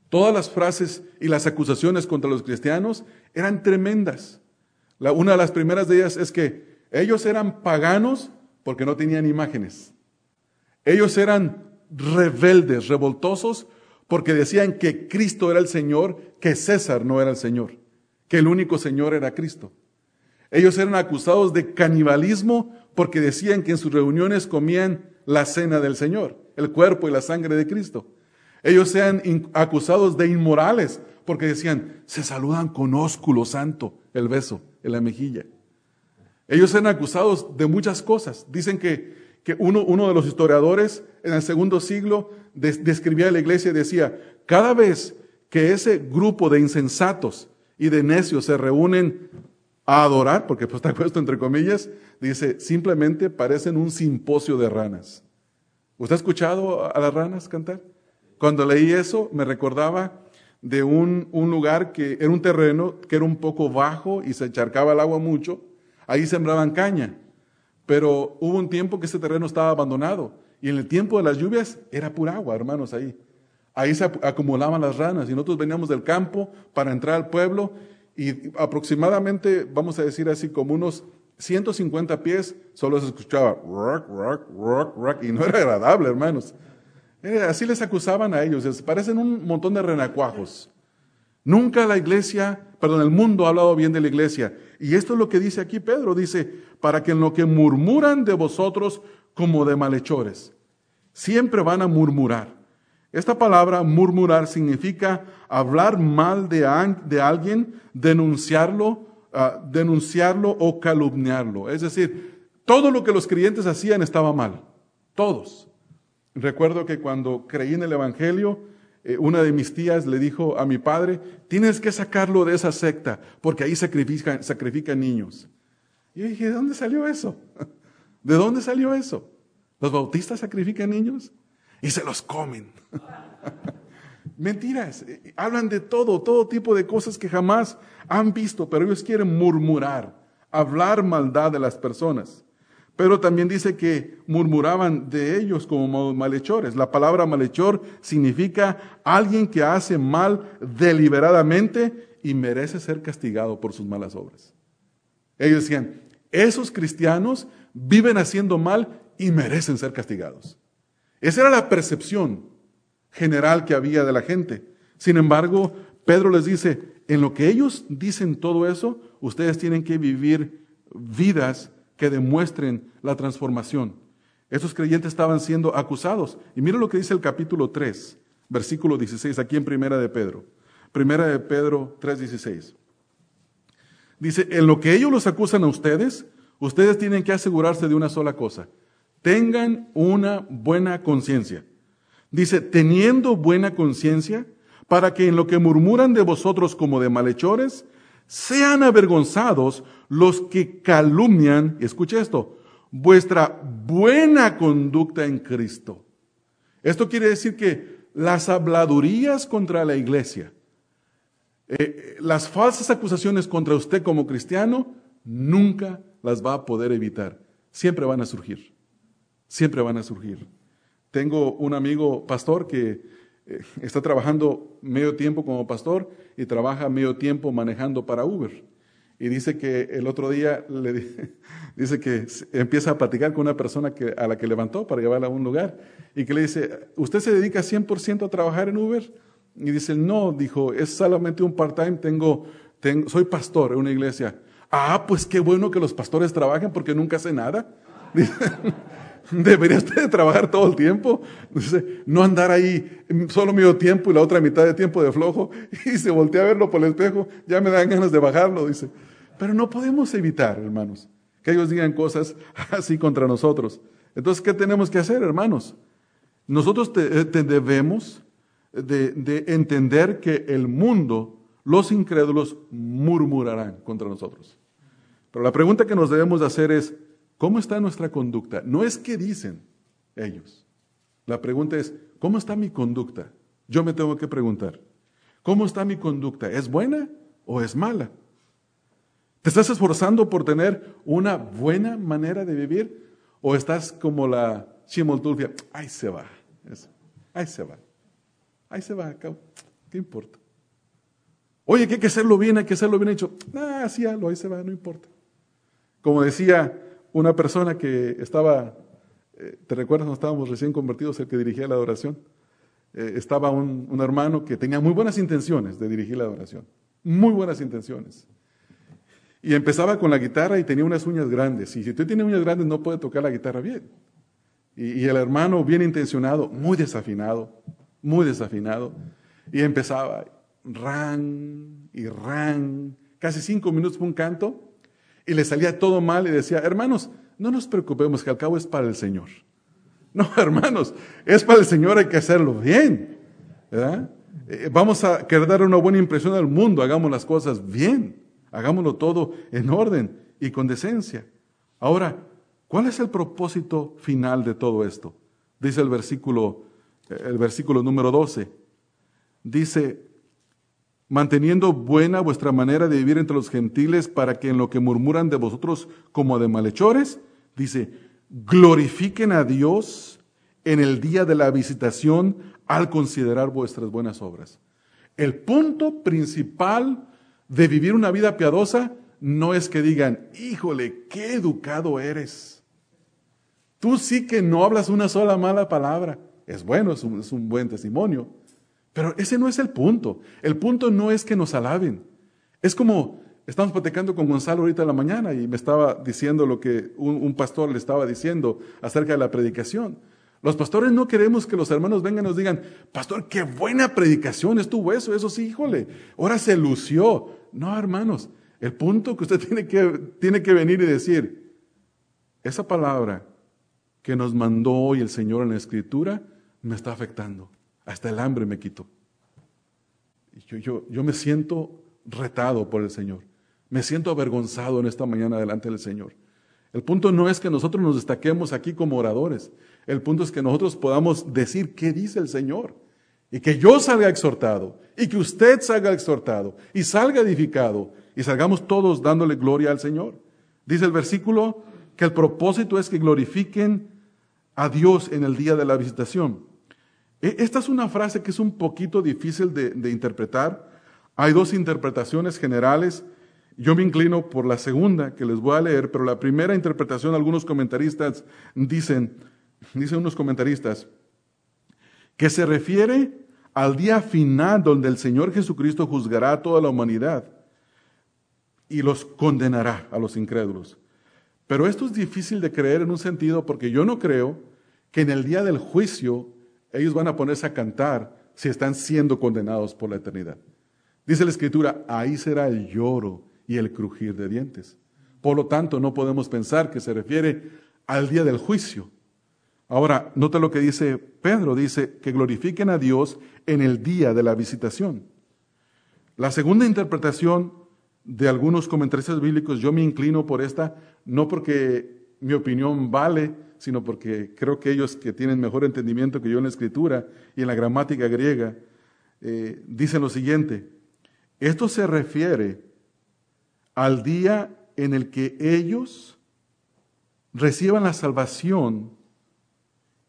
Speaker 1: todas las frases y las acusaciones contra los cristianos eran tremendas. una de las primeras de ellas es que ellos eran paganos porque no tenían imágenes. Ellos eran rebeldes, revoltosos, porque decían que Cristo era el Señor, que César no era el Señor, que el único Señor era Cristo. Ellos eran acusados de canibalismo porque decían que en sus reuniones comían la cena del Señor, el cuerpo y la sangre de Cristo. Ellos eran acusados de inmorales porque decían, se saludan con ósculo santo, el beso en la mejilla. Ellos eran acusados de muchas cosas. Dicen que, que uno, uno de los historiadores en el segundo siglo describía a la iglesia y decía, cada vez que ese grupo de insensatos y de necios se reúnen a adorar, porque pues está puesto entre comillas, dice, simplemente parecen un simposio de ranas. ¿Usted ha escuchado a las ranas cantar? Cuando leí eso me recordaba de un, un lugar que era un terreno que era un poco bajo y se encharcaba el agua mucho ahí sembraban caña. Pero hubo un tiempo que ese terreno estaba abandonado y en el tiempo de las lluvias era pura agua, hermanos, ahí. Ahí se acumulaban las ranas y nosotros veníamos del campo para entrar al pueblo y aproximadamente, vamos a decir así, como unos 150 pies, solo se escuchaba rock, rock, rock, rock, y no era agradable, hermanos. así les acusaban a ellos, parecen un montón de renacuajos. Nunca la iglesia, perdón, el mundo ha hablado bien de la iglesia. Y esto es lo que dice aquí Pedro, dice, para que en lo que murmuran de vosotros como de malhechores, siempre van a murmurar. Esta palabra murmurar significa hablar mal de, de alguien, denunciarlo, denunciarlo o calumniarlo. Es decir, todo lo que los creyentes hacían estaba mal. Todos. Recuerdo que cuando creí en el Evangelio, eh, una de mis tías le dijo a mi padre, tienes que sacarlo de esa secta, porque ahí sacrifican, sacrifican niños. Y yo dije, ¿de dónde salió eso? ¿De dónde salió eso? ¿Los bautistas sacrifican niños? Y se los comen. Mentiras, eh, hablan de todo, todo tipo de cosas que jamás han visto, pero ellos quieren murmurar, hablar maldad de las personas. Pero también dice que murmuraban de ellos como malhechores. La palabra malhechor significa alguien que hace mal deliberadamente y merece ser castigado por sus malas obras. Ellos decían, esos cristianos viven haciendo mal y merecen ser castigados. Esa era la percepción general que había de la gente. Sin embargo, Pedro les dice, en lo que ellos dicen todo eso, ustedes tienen que vivir vidas que demuestren la transformación. Esos creyentes estaban siendo acusados. Y mira lo que dice el capítulo 3, versículo 16, aquí en Primera de Pedro. Primera de Pedro 3:16. Dice, en lo que ellos los acusan a ustedes, ustedes tienen que asegurarse de una sola cosa. Tengan una buena conciencia. Dice, teniendo buena conciencia, para que en lo que murmuran de vosotros como de malhechores, sean avergonzados los que calumnian, escuche esto, vuestra buena conducta en Cristo. Esto quiere decir que las habladurías contra la iglesia, eh, las falsas acusaciones contra usted como cristiano, nunca las va a poder evitar. Siempre van a surgir. Siempre van a surgir. Tengo un amigo pastor que eh, está trabajando medio tiempo como pastor y trabaja medio tiempo manejando para Uber. Y dice que el otro día le dice que empieza a platicar con una persona que, a la que levantó para llevarla a un lugar y que le dice, ¿usted se dedica 100% a trabajar en Uber? Y dice, no, dijo, es solamente un part-time, tengo, tengo, soy pastor en una iglesia. Ah, pues qué bueno que los pastores trabajen porque nunca hace nada. Debería usted trabajar todo el tiempo. no andar ahí solo medio tiempo y la otra mitad de tiempo de flojo. Y se voltea a verlo por el espejo, ya me dan ganas de bajarlo, dice. Pero no podemos evitar, hermanos, que ellos digan cosas así contra nosotros. Entonces, ¿qué tenemos que hacer, hermanos? Nosotros te, debemos de, de entender que el mundo, los incrédulos, murmurarán contra nosotros. Pero la pregunta que nos debemos de hacer es, ¿Cómo está nuestra conducta? No es qué dicen ellos. La pregunta es, ¿cómo está mi conducta? Yo me tengo que preguntar, ¿cómo está mi conducta? ¿Es buena o es mala? ¿Te estás esforzando por tener una buena manera de vivir? ¿O estás como la chimoltulfia? Ahí se va. Ahí se va. Ahí se va. ¿Qué importa? Oye, que hay que hacerlo bien, hay que hacerlo bien hecho. Ah, sí, ahí se va, no importa. Como decía una persona que estaba, eh, ¿te recuerdas cuando estábamos recién convertidos, el que dirigía la adoración? Eh, estaba un, un hermano que tenía muy buenas intenciones de dirigir la adoración. Muy buenas intenciones. Y empezaba con la guitarra y tenía unas uñas grandes. Y si usted tiene uñas grandes no puede tocar la guitarra bien. Y, el hermano bien intencionado, muy desafinado, muy desafinado. Y empezaba, ran y ran, casi cinco minutos por un canto. Y le salía todo mal y decía, hermanos, no nos preocupemos, que al cabo es para el Señor. No, hermanos, es para el Señor, hay que hacerlo bien. Eh, vamos a querer dar una buena impresión al mundo, hagamos las cosas bien. Hagámoslo todo en orden y con decencia. Ahora, ¿cuál es el propósito final de todo esto? Dice el versículo, el versículo número 12. Dice, manteniendo buena vuestra manera de vivir entre los gentiles para que en lo que murmuran de vosotros como de malhechores, dice, glorifiquen a Dios en el día de la visitación al considerar vuestras buenas obras. El punto principal de vivir una vida piadosa no es que digan, híjole, qué educado eres. Tú sí que no hablas una sola mala palabra. Es bueno, es un, buen testimonio. Pero ese no es el punto. El punto no es que nos alaben. Es como, estamos platicando con Gonzalo ahorita en la mañana y me estaba diciendo lo que un, un, pastor le estaba diciendo acerca de la predicación. Los pastores no queremos que los hermanos vengan y nos digan, pastor, qué buena predicación estuvo eso, eso sí, híjole, ahora se lució. No, hermanos, el punto que usted tiene que, tiene que venir y decir, esa palabra que nos mandó hoy el Señor en la Escritura me está afectando. Hasta el hambre me quitó. Yo, yo, yo me siento retado por el Señor. Me siento avergonzado en esta mañana delante del Señor. El punto no es que nosotros nos destaquemos aquí como oradores. El punto es que nosotros podamos decir qué dice el Señor. Y que yo salga exhortado, y que usted salga exhortado, y salga edificado, y salgamos todos dándole gloria al Señor. Dice el versículo que el propósito es que glorifiquen a Dios en el día de la visitación. E, esta es una frase que es un poquito difícil de, interpretar. Hay dos interpretaciones generales. Yo me inclino por la segunda que les voy a leer, pero la primera interpretación, algunos comentaristas dicen, dicen unos comentaristas, que se refiere al día final donde el Señor Jesucristo juzgará a toda la humanidad y los condenará a los incrédulos. Pero esto es difícil de creer en un sentido porque yo no creo que en el día del juicio ellos van a ponerse a cantar si están siendo condenados por la eternidad. Dice la Escritura, ahí será el lloro y el crujir de dientes. Por lo tanto, no podemos pensar que se refiere al día del juicio. Ahora, nota lo que dice Pedro, dice que glorifiquen a Dios en el día de la visitación. La segunda interpretación de algunos comentaristas bíblicos, yo me inclino por esta, no porque mi opinión vale, sino porque creo que ellos que tienen mejor entendimiento que yo en la escritura y en la gramática griega, eh, dicen lo siguiente, esto se refiere al día en el que ellos reciban la salvación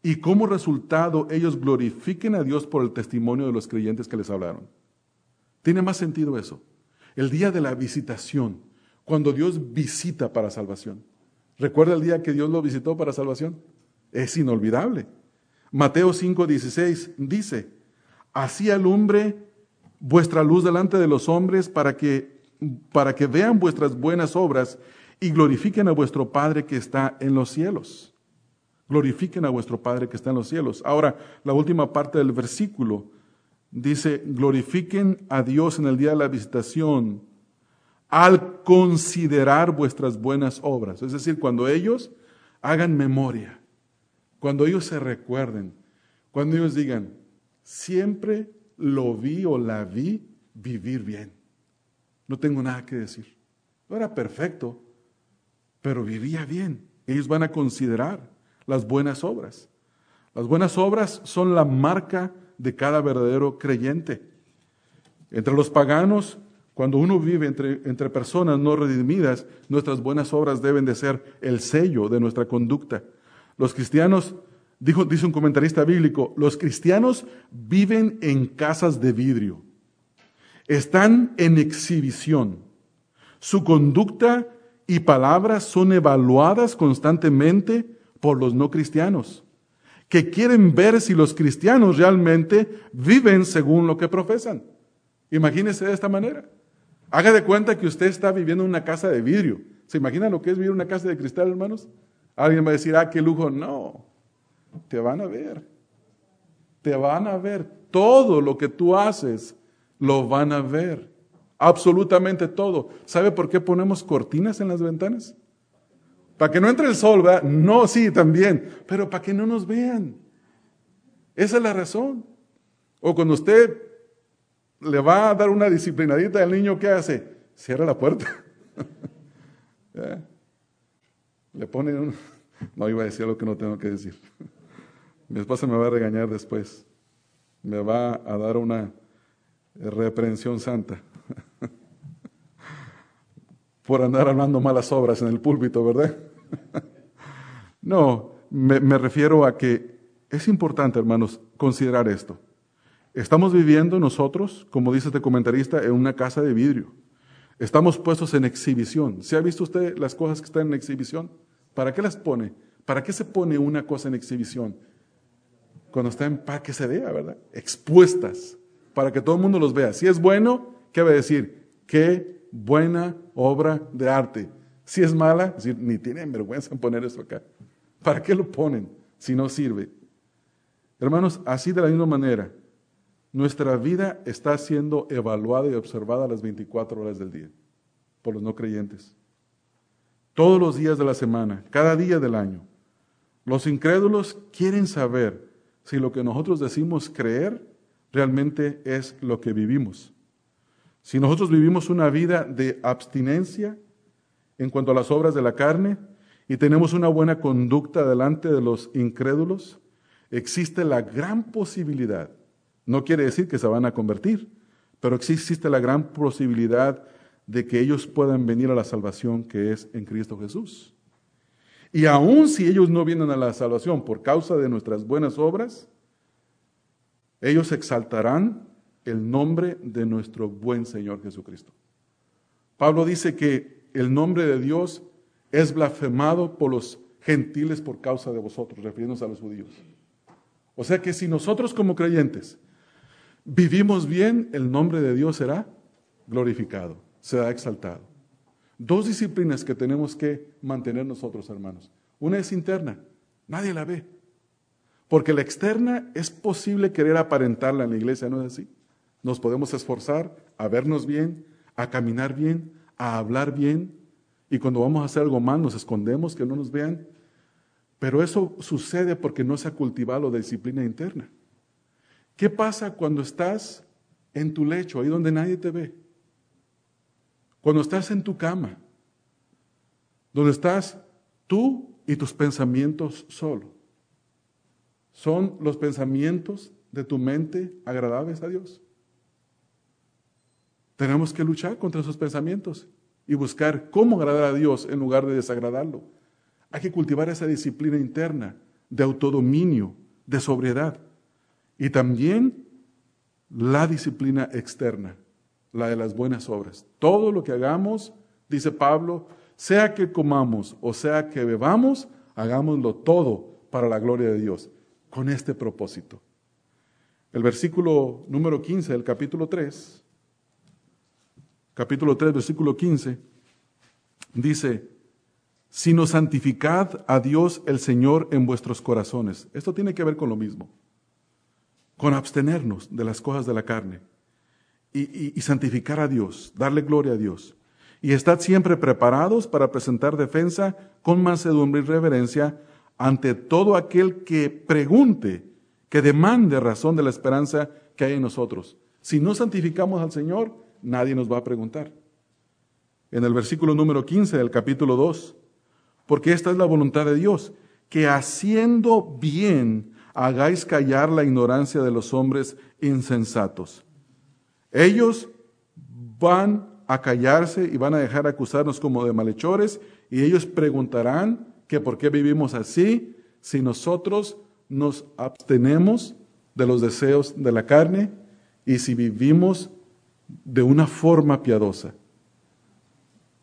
Speaker 1: y como resultado ellos glorifiquen a Dios por el testimonio de los creyentes que les hablaron. Tiene más sentido eso. El día de la visitación, cuando Dios visita para salvación. ¿Recuerda el día que Dios lo visitó para salvación? Es inolvidable. Mateo 5:16 dice, así alumbre vuestra luz delante de los hombres para que, para que vean vuestras buenas obras y glorifiquen a vuestro Padre que está en los cielos. Glorifiquen a vuestro Padre que está en los cielos. Ahora, la última parte del versículo dice, glorifiquen a Dios en el día de la visitación al considerar vuestras buenas obras. Es decir, cuando ellos hagan memoria, cuando ellos se recuerden, cuando ellos digan, siempre lo vi o la vi vivir bien. No tengo nada que decir. No era perfecto, pero vivía bien. Ellos van a considerar las buenas obras. Las buenas obras son la marca de cada verdadero creyente. Entre los paganos, Cuando uno vive entre, entre personas no redimidas, nuestras buenas obras deben de ser el sello de nuestra conducta. Los cristianos, dice un comentarista bíblico, los cristianos viven en casas de vidrio. Están en exhibición. Su conducta y palabras son evaluadas constantemente por los no cristianos, que quieren ver si los cristianos realmente viven según lo que profesan. Imagínese de esta manera. Haga de cuenta que usted está viviendo en una casa de vidrio. ¿Se imagina lo que es vivir en una casa de cristal, hermanos? Alguien va a decir, ah, qué lujo. No, te van a ver. Te van a ver. Todo lo que tú haces, lo van a ver. Absolutamente todo. ¿Sabe por qué ponemos cortinas en las ventanas? Para que no entre el sol, ¿verdad? No, sí, también. Pero para que no nos vean. Esa es la razón. O cuando usted le va a dar una disciplinadita al niño, ¿qué hace? Cierra la puerta. Le pone un... No iba a decir lo que no tengo que decir. Mi esposa me va a regañar después. Me va a dar una reprensión santa por andar hablando malas obras en el púlpito, ¿verdad? no, me, me refiero a que es importante, hermanos, considerar esto. Estamos viviendo nosotros, como dice este comentarista, en una casa de vidrio. Estamos puestos en exhibición. ¿Se ha visto usted las cosas que están en exhibición? ¿Para qué las pone? ¿Para qué se pone una cosa en exhibición? Cuando está en para que se vea, ¿verdad? Expuestas, para que todo el mundo los vea. Si es bueno, ¿qué va a decir? Qué buena obra de arte. Si es mala, decir, ni tienen vergüenza en poner eso acá. ¿Para qué lo ponen si no sirve? Hermanos, así de la misma manera, nuestra vida está siendo evaluada y observada las 24 horas del día por los no creyentes. Todos los días de la semana, cada día del año. Los incrédulos quieren saber si lo que nosotros decimos creer realmente es lo que vivimos. Si nosotros vivimos una vida de abstinencia en cuanto a las obras de la carne y tenemos una buena conducta delante de los incrédulos, existe la gran posibilidad no quiere decir que se van a convertir, pero existe la gran posibilidad de que ellos puedan venir a la salvación que es en Cristo Jesús. Y aun si ellos no vienen a la salvación por causa de nuestras buenas obras, ellos exaltarán el nombre de nuestro buen Señor Jesucristo. Pablo dice que el nombre de Dios es blasfemado por los gentiles por causa de vosotros, refiriéndose a los judíos. O sea que si nosotros como creyentes vivimos bien, el nombre de Dios será glorificado, será exaltado. Dos disciplinas que tenemos que mantener nosotros, hermanos. Una es interna, nadie la ve. Porque la externa es posible querer aparentarla en la iglesia, ¿no es así? Nos podemos esforzar a vernos bien, a caminar bien, a hablar bien, y cuando vamos a hacer algo mal nos escondemos, que no nos vean. Pero eso sucede porque no se ha cultivado la disciplina interna. ¿Qué pasa cuando estás en tu lecho, ahí donde nadie te ve? Cuando estás en tu cama, donde estás tú y tus pensamientos solo. ¿Son los pensamientos de tu mente agradables a Dios? Tenemos que luchar contra esos pensamientos y buscar cómo agradar a Dios en lugar de desagradarlo. Hay que cultivar esa disciplina interna de autodominio, de sobriedad. Y también la disciplina externa, la de las buenas obras. Todo lo que hagamos, dice Pablo, sea que comamos o sea que bebamos, hagámoslo todo para la gloria de Dios, con este propósito. El versículo número 15 del capítulo 3, capítulo 3, versículo 15, dice, sino santificad a Dios el Señor en vuestros corazones. Esto tiene que ver con lo mismo con abstenernos de las cosas de la carne y, santificar a Dios, darle gloria a Dios. Y estad siempre preparados para presentar defensa con mansedumbre y reverencia ante todo aquel que pregunte, que demande razón de la esperanza que hay en nosotros. Si no santificamos al Señor, nadie nos va a preguntar. En el versículo número 15 del capítulo 2, porque esta es la voluntad de Dios, que haciendo bien hagáis callar la ignorancia de los hombres insensatos. Ellos van a callarse y van a dejar acusarnos como de malhechores y ellos preguntarán que por qué vivimos así si nosotros nos abstenemos de los deseos de la carne y si vivimos de una forma piadosa.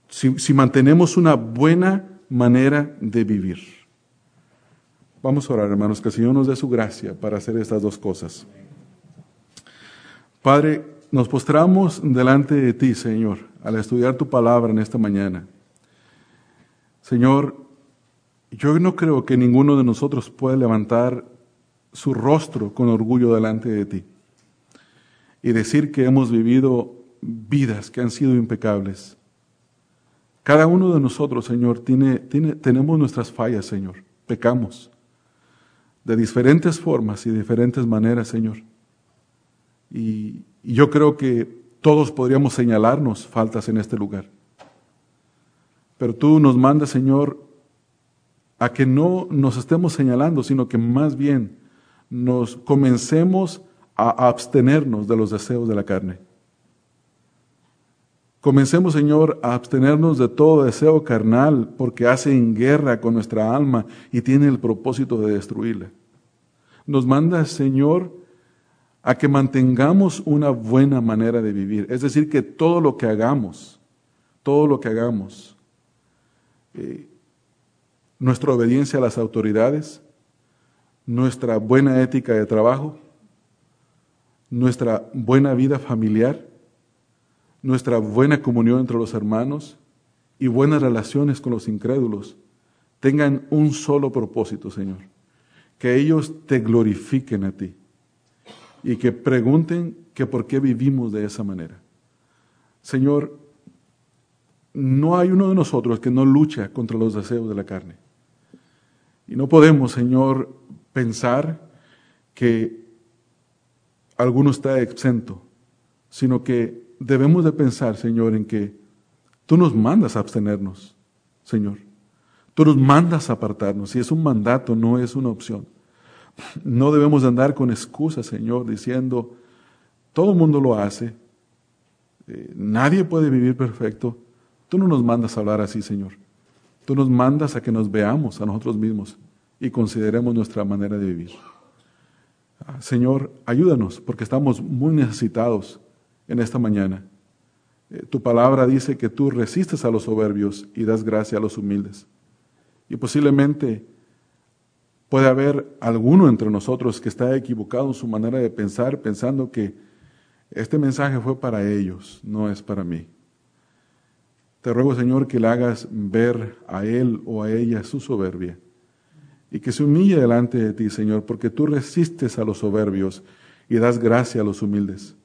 Speaker 1: Si, si mantenemos una buena manera de vivir. Vamos a orar, hermanos, que el Señor nos dé su gracia para hacer estas dos cosas. Padre, nos postramos delante de ti, Señor, al estudiar tu palabra en esta mañana. Señor, yo no creo que ninguno de nosotros pueda levantar su rostro con orgullo delante de ti y decir que hemos vivido vidas que han sido impecables. Cada uno de nosotros, Señor, tiene, tiene, tenemos nuestras fallas, Señor. Pecamos de diferentes formas y diferentes maneras, Señor. Y, yo creo que todos podríamos señalarnos faltas en este lugar. Pero tú nos mandas, Señor, a que no nos estemos señalando, sino que más bien nos comencemos a abstenernos de los deseos de la carne. Comencemos, Señor, a abstenernos de todo deseo carnal, porque hacen guerra con nuestra alma y tiene el propósito de destruirla. Nos manda, Señor, a que mantengamos una buena manera de vivir. Es decir, que todo lo que hagamos, todo lo que hagamos, eh, nuestra obediencia a las autoridades, nuestra buena ética de trabajo, nuestra buena vida familiar, nuestra buena comunión entre los hermanos y buenas relaciones con los incrédulos tengan un solo propósito, Señor, que ellos te glorifiquen a ti y que pregunten que por qué vivimos de esa manera. Señor, no hay uno de nosotros que no lucha contra los deseos de la carne. Y no podemos, Señor, pensar que alguno está exento, sino que debemos de pensar, Señor, en que tú nos mandas a abstenernos, Señor. Tú nos mandas a apartarnos y es un mandato, no es una opción. No debemos de andar con excusas, Señor, diciendo, todo el mundo lo hace, eh, nadie puede vivir perfecto. Tú no nos mandas a hablar así, Señor. Tú nos mandas a que nos veamos a nosotros mismos y consideremos nuestra manera de vivir. Ah, Señor, ayúdanos porque estamos muy necesitados en esta mañana. Eh, tu palabra dice que tú resistes a los soberbios y das gracia a los humildes. Y posiblemente puede haber alguno entre nosotros que está equivocado en su manera de pensar, pensando que este mensaje fue para ellos, no es para mí. Te ruego, Señor, que le hagas ver a él o a ella su soberbia y que se humille delante de ti, Señor, porque tú resistes a los soberbios y das gracia a los humildes.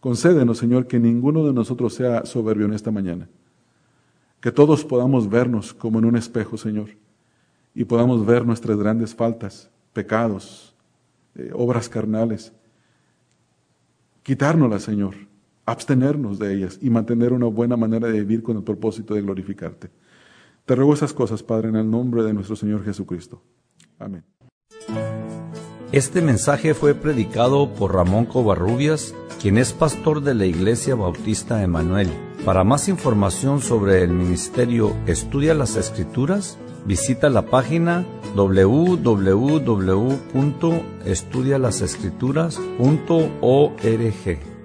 Speaker 1: Concédenos, Señor, que ninguno de nosotros sea soberbio en esta mañana. Que todos podamos vernos como en un espejo, Señor, y podamos ver nuestras grandes faltas, pecados, eh, obras carnales. Quitárnoslas, Señor, abstenernos de ellas y mantener una buena manera de vivir con el propósito de glorificarte. Te ruego esas cosas, Padre, en el nombre de nuestro Señor Jesucristo. Amén.
Speaker 2: Este mensaje fue predicado por Ramón Covarrubias, quien es pastor de la Iglesia Bautista Emanuel. Para más información sobre el ministerio Estudia las Escrituras, visita la página www.estudialasescrituras.org.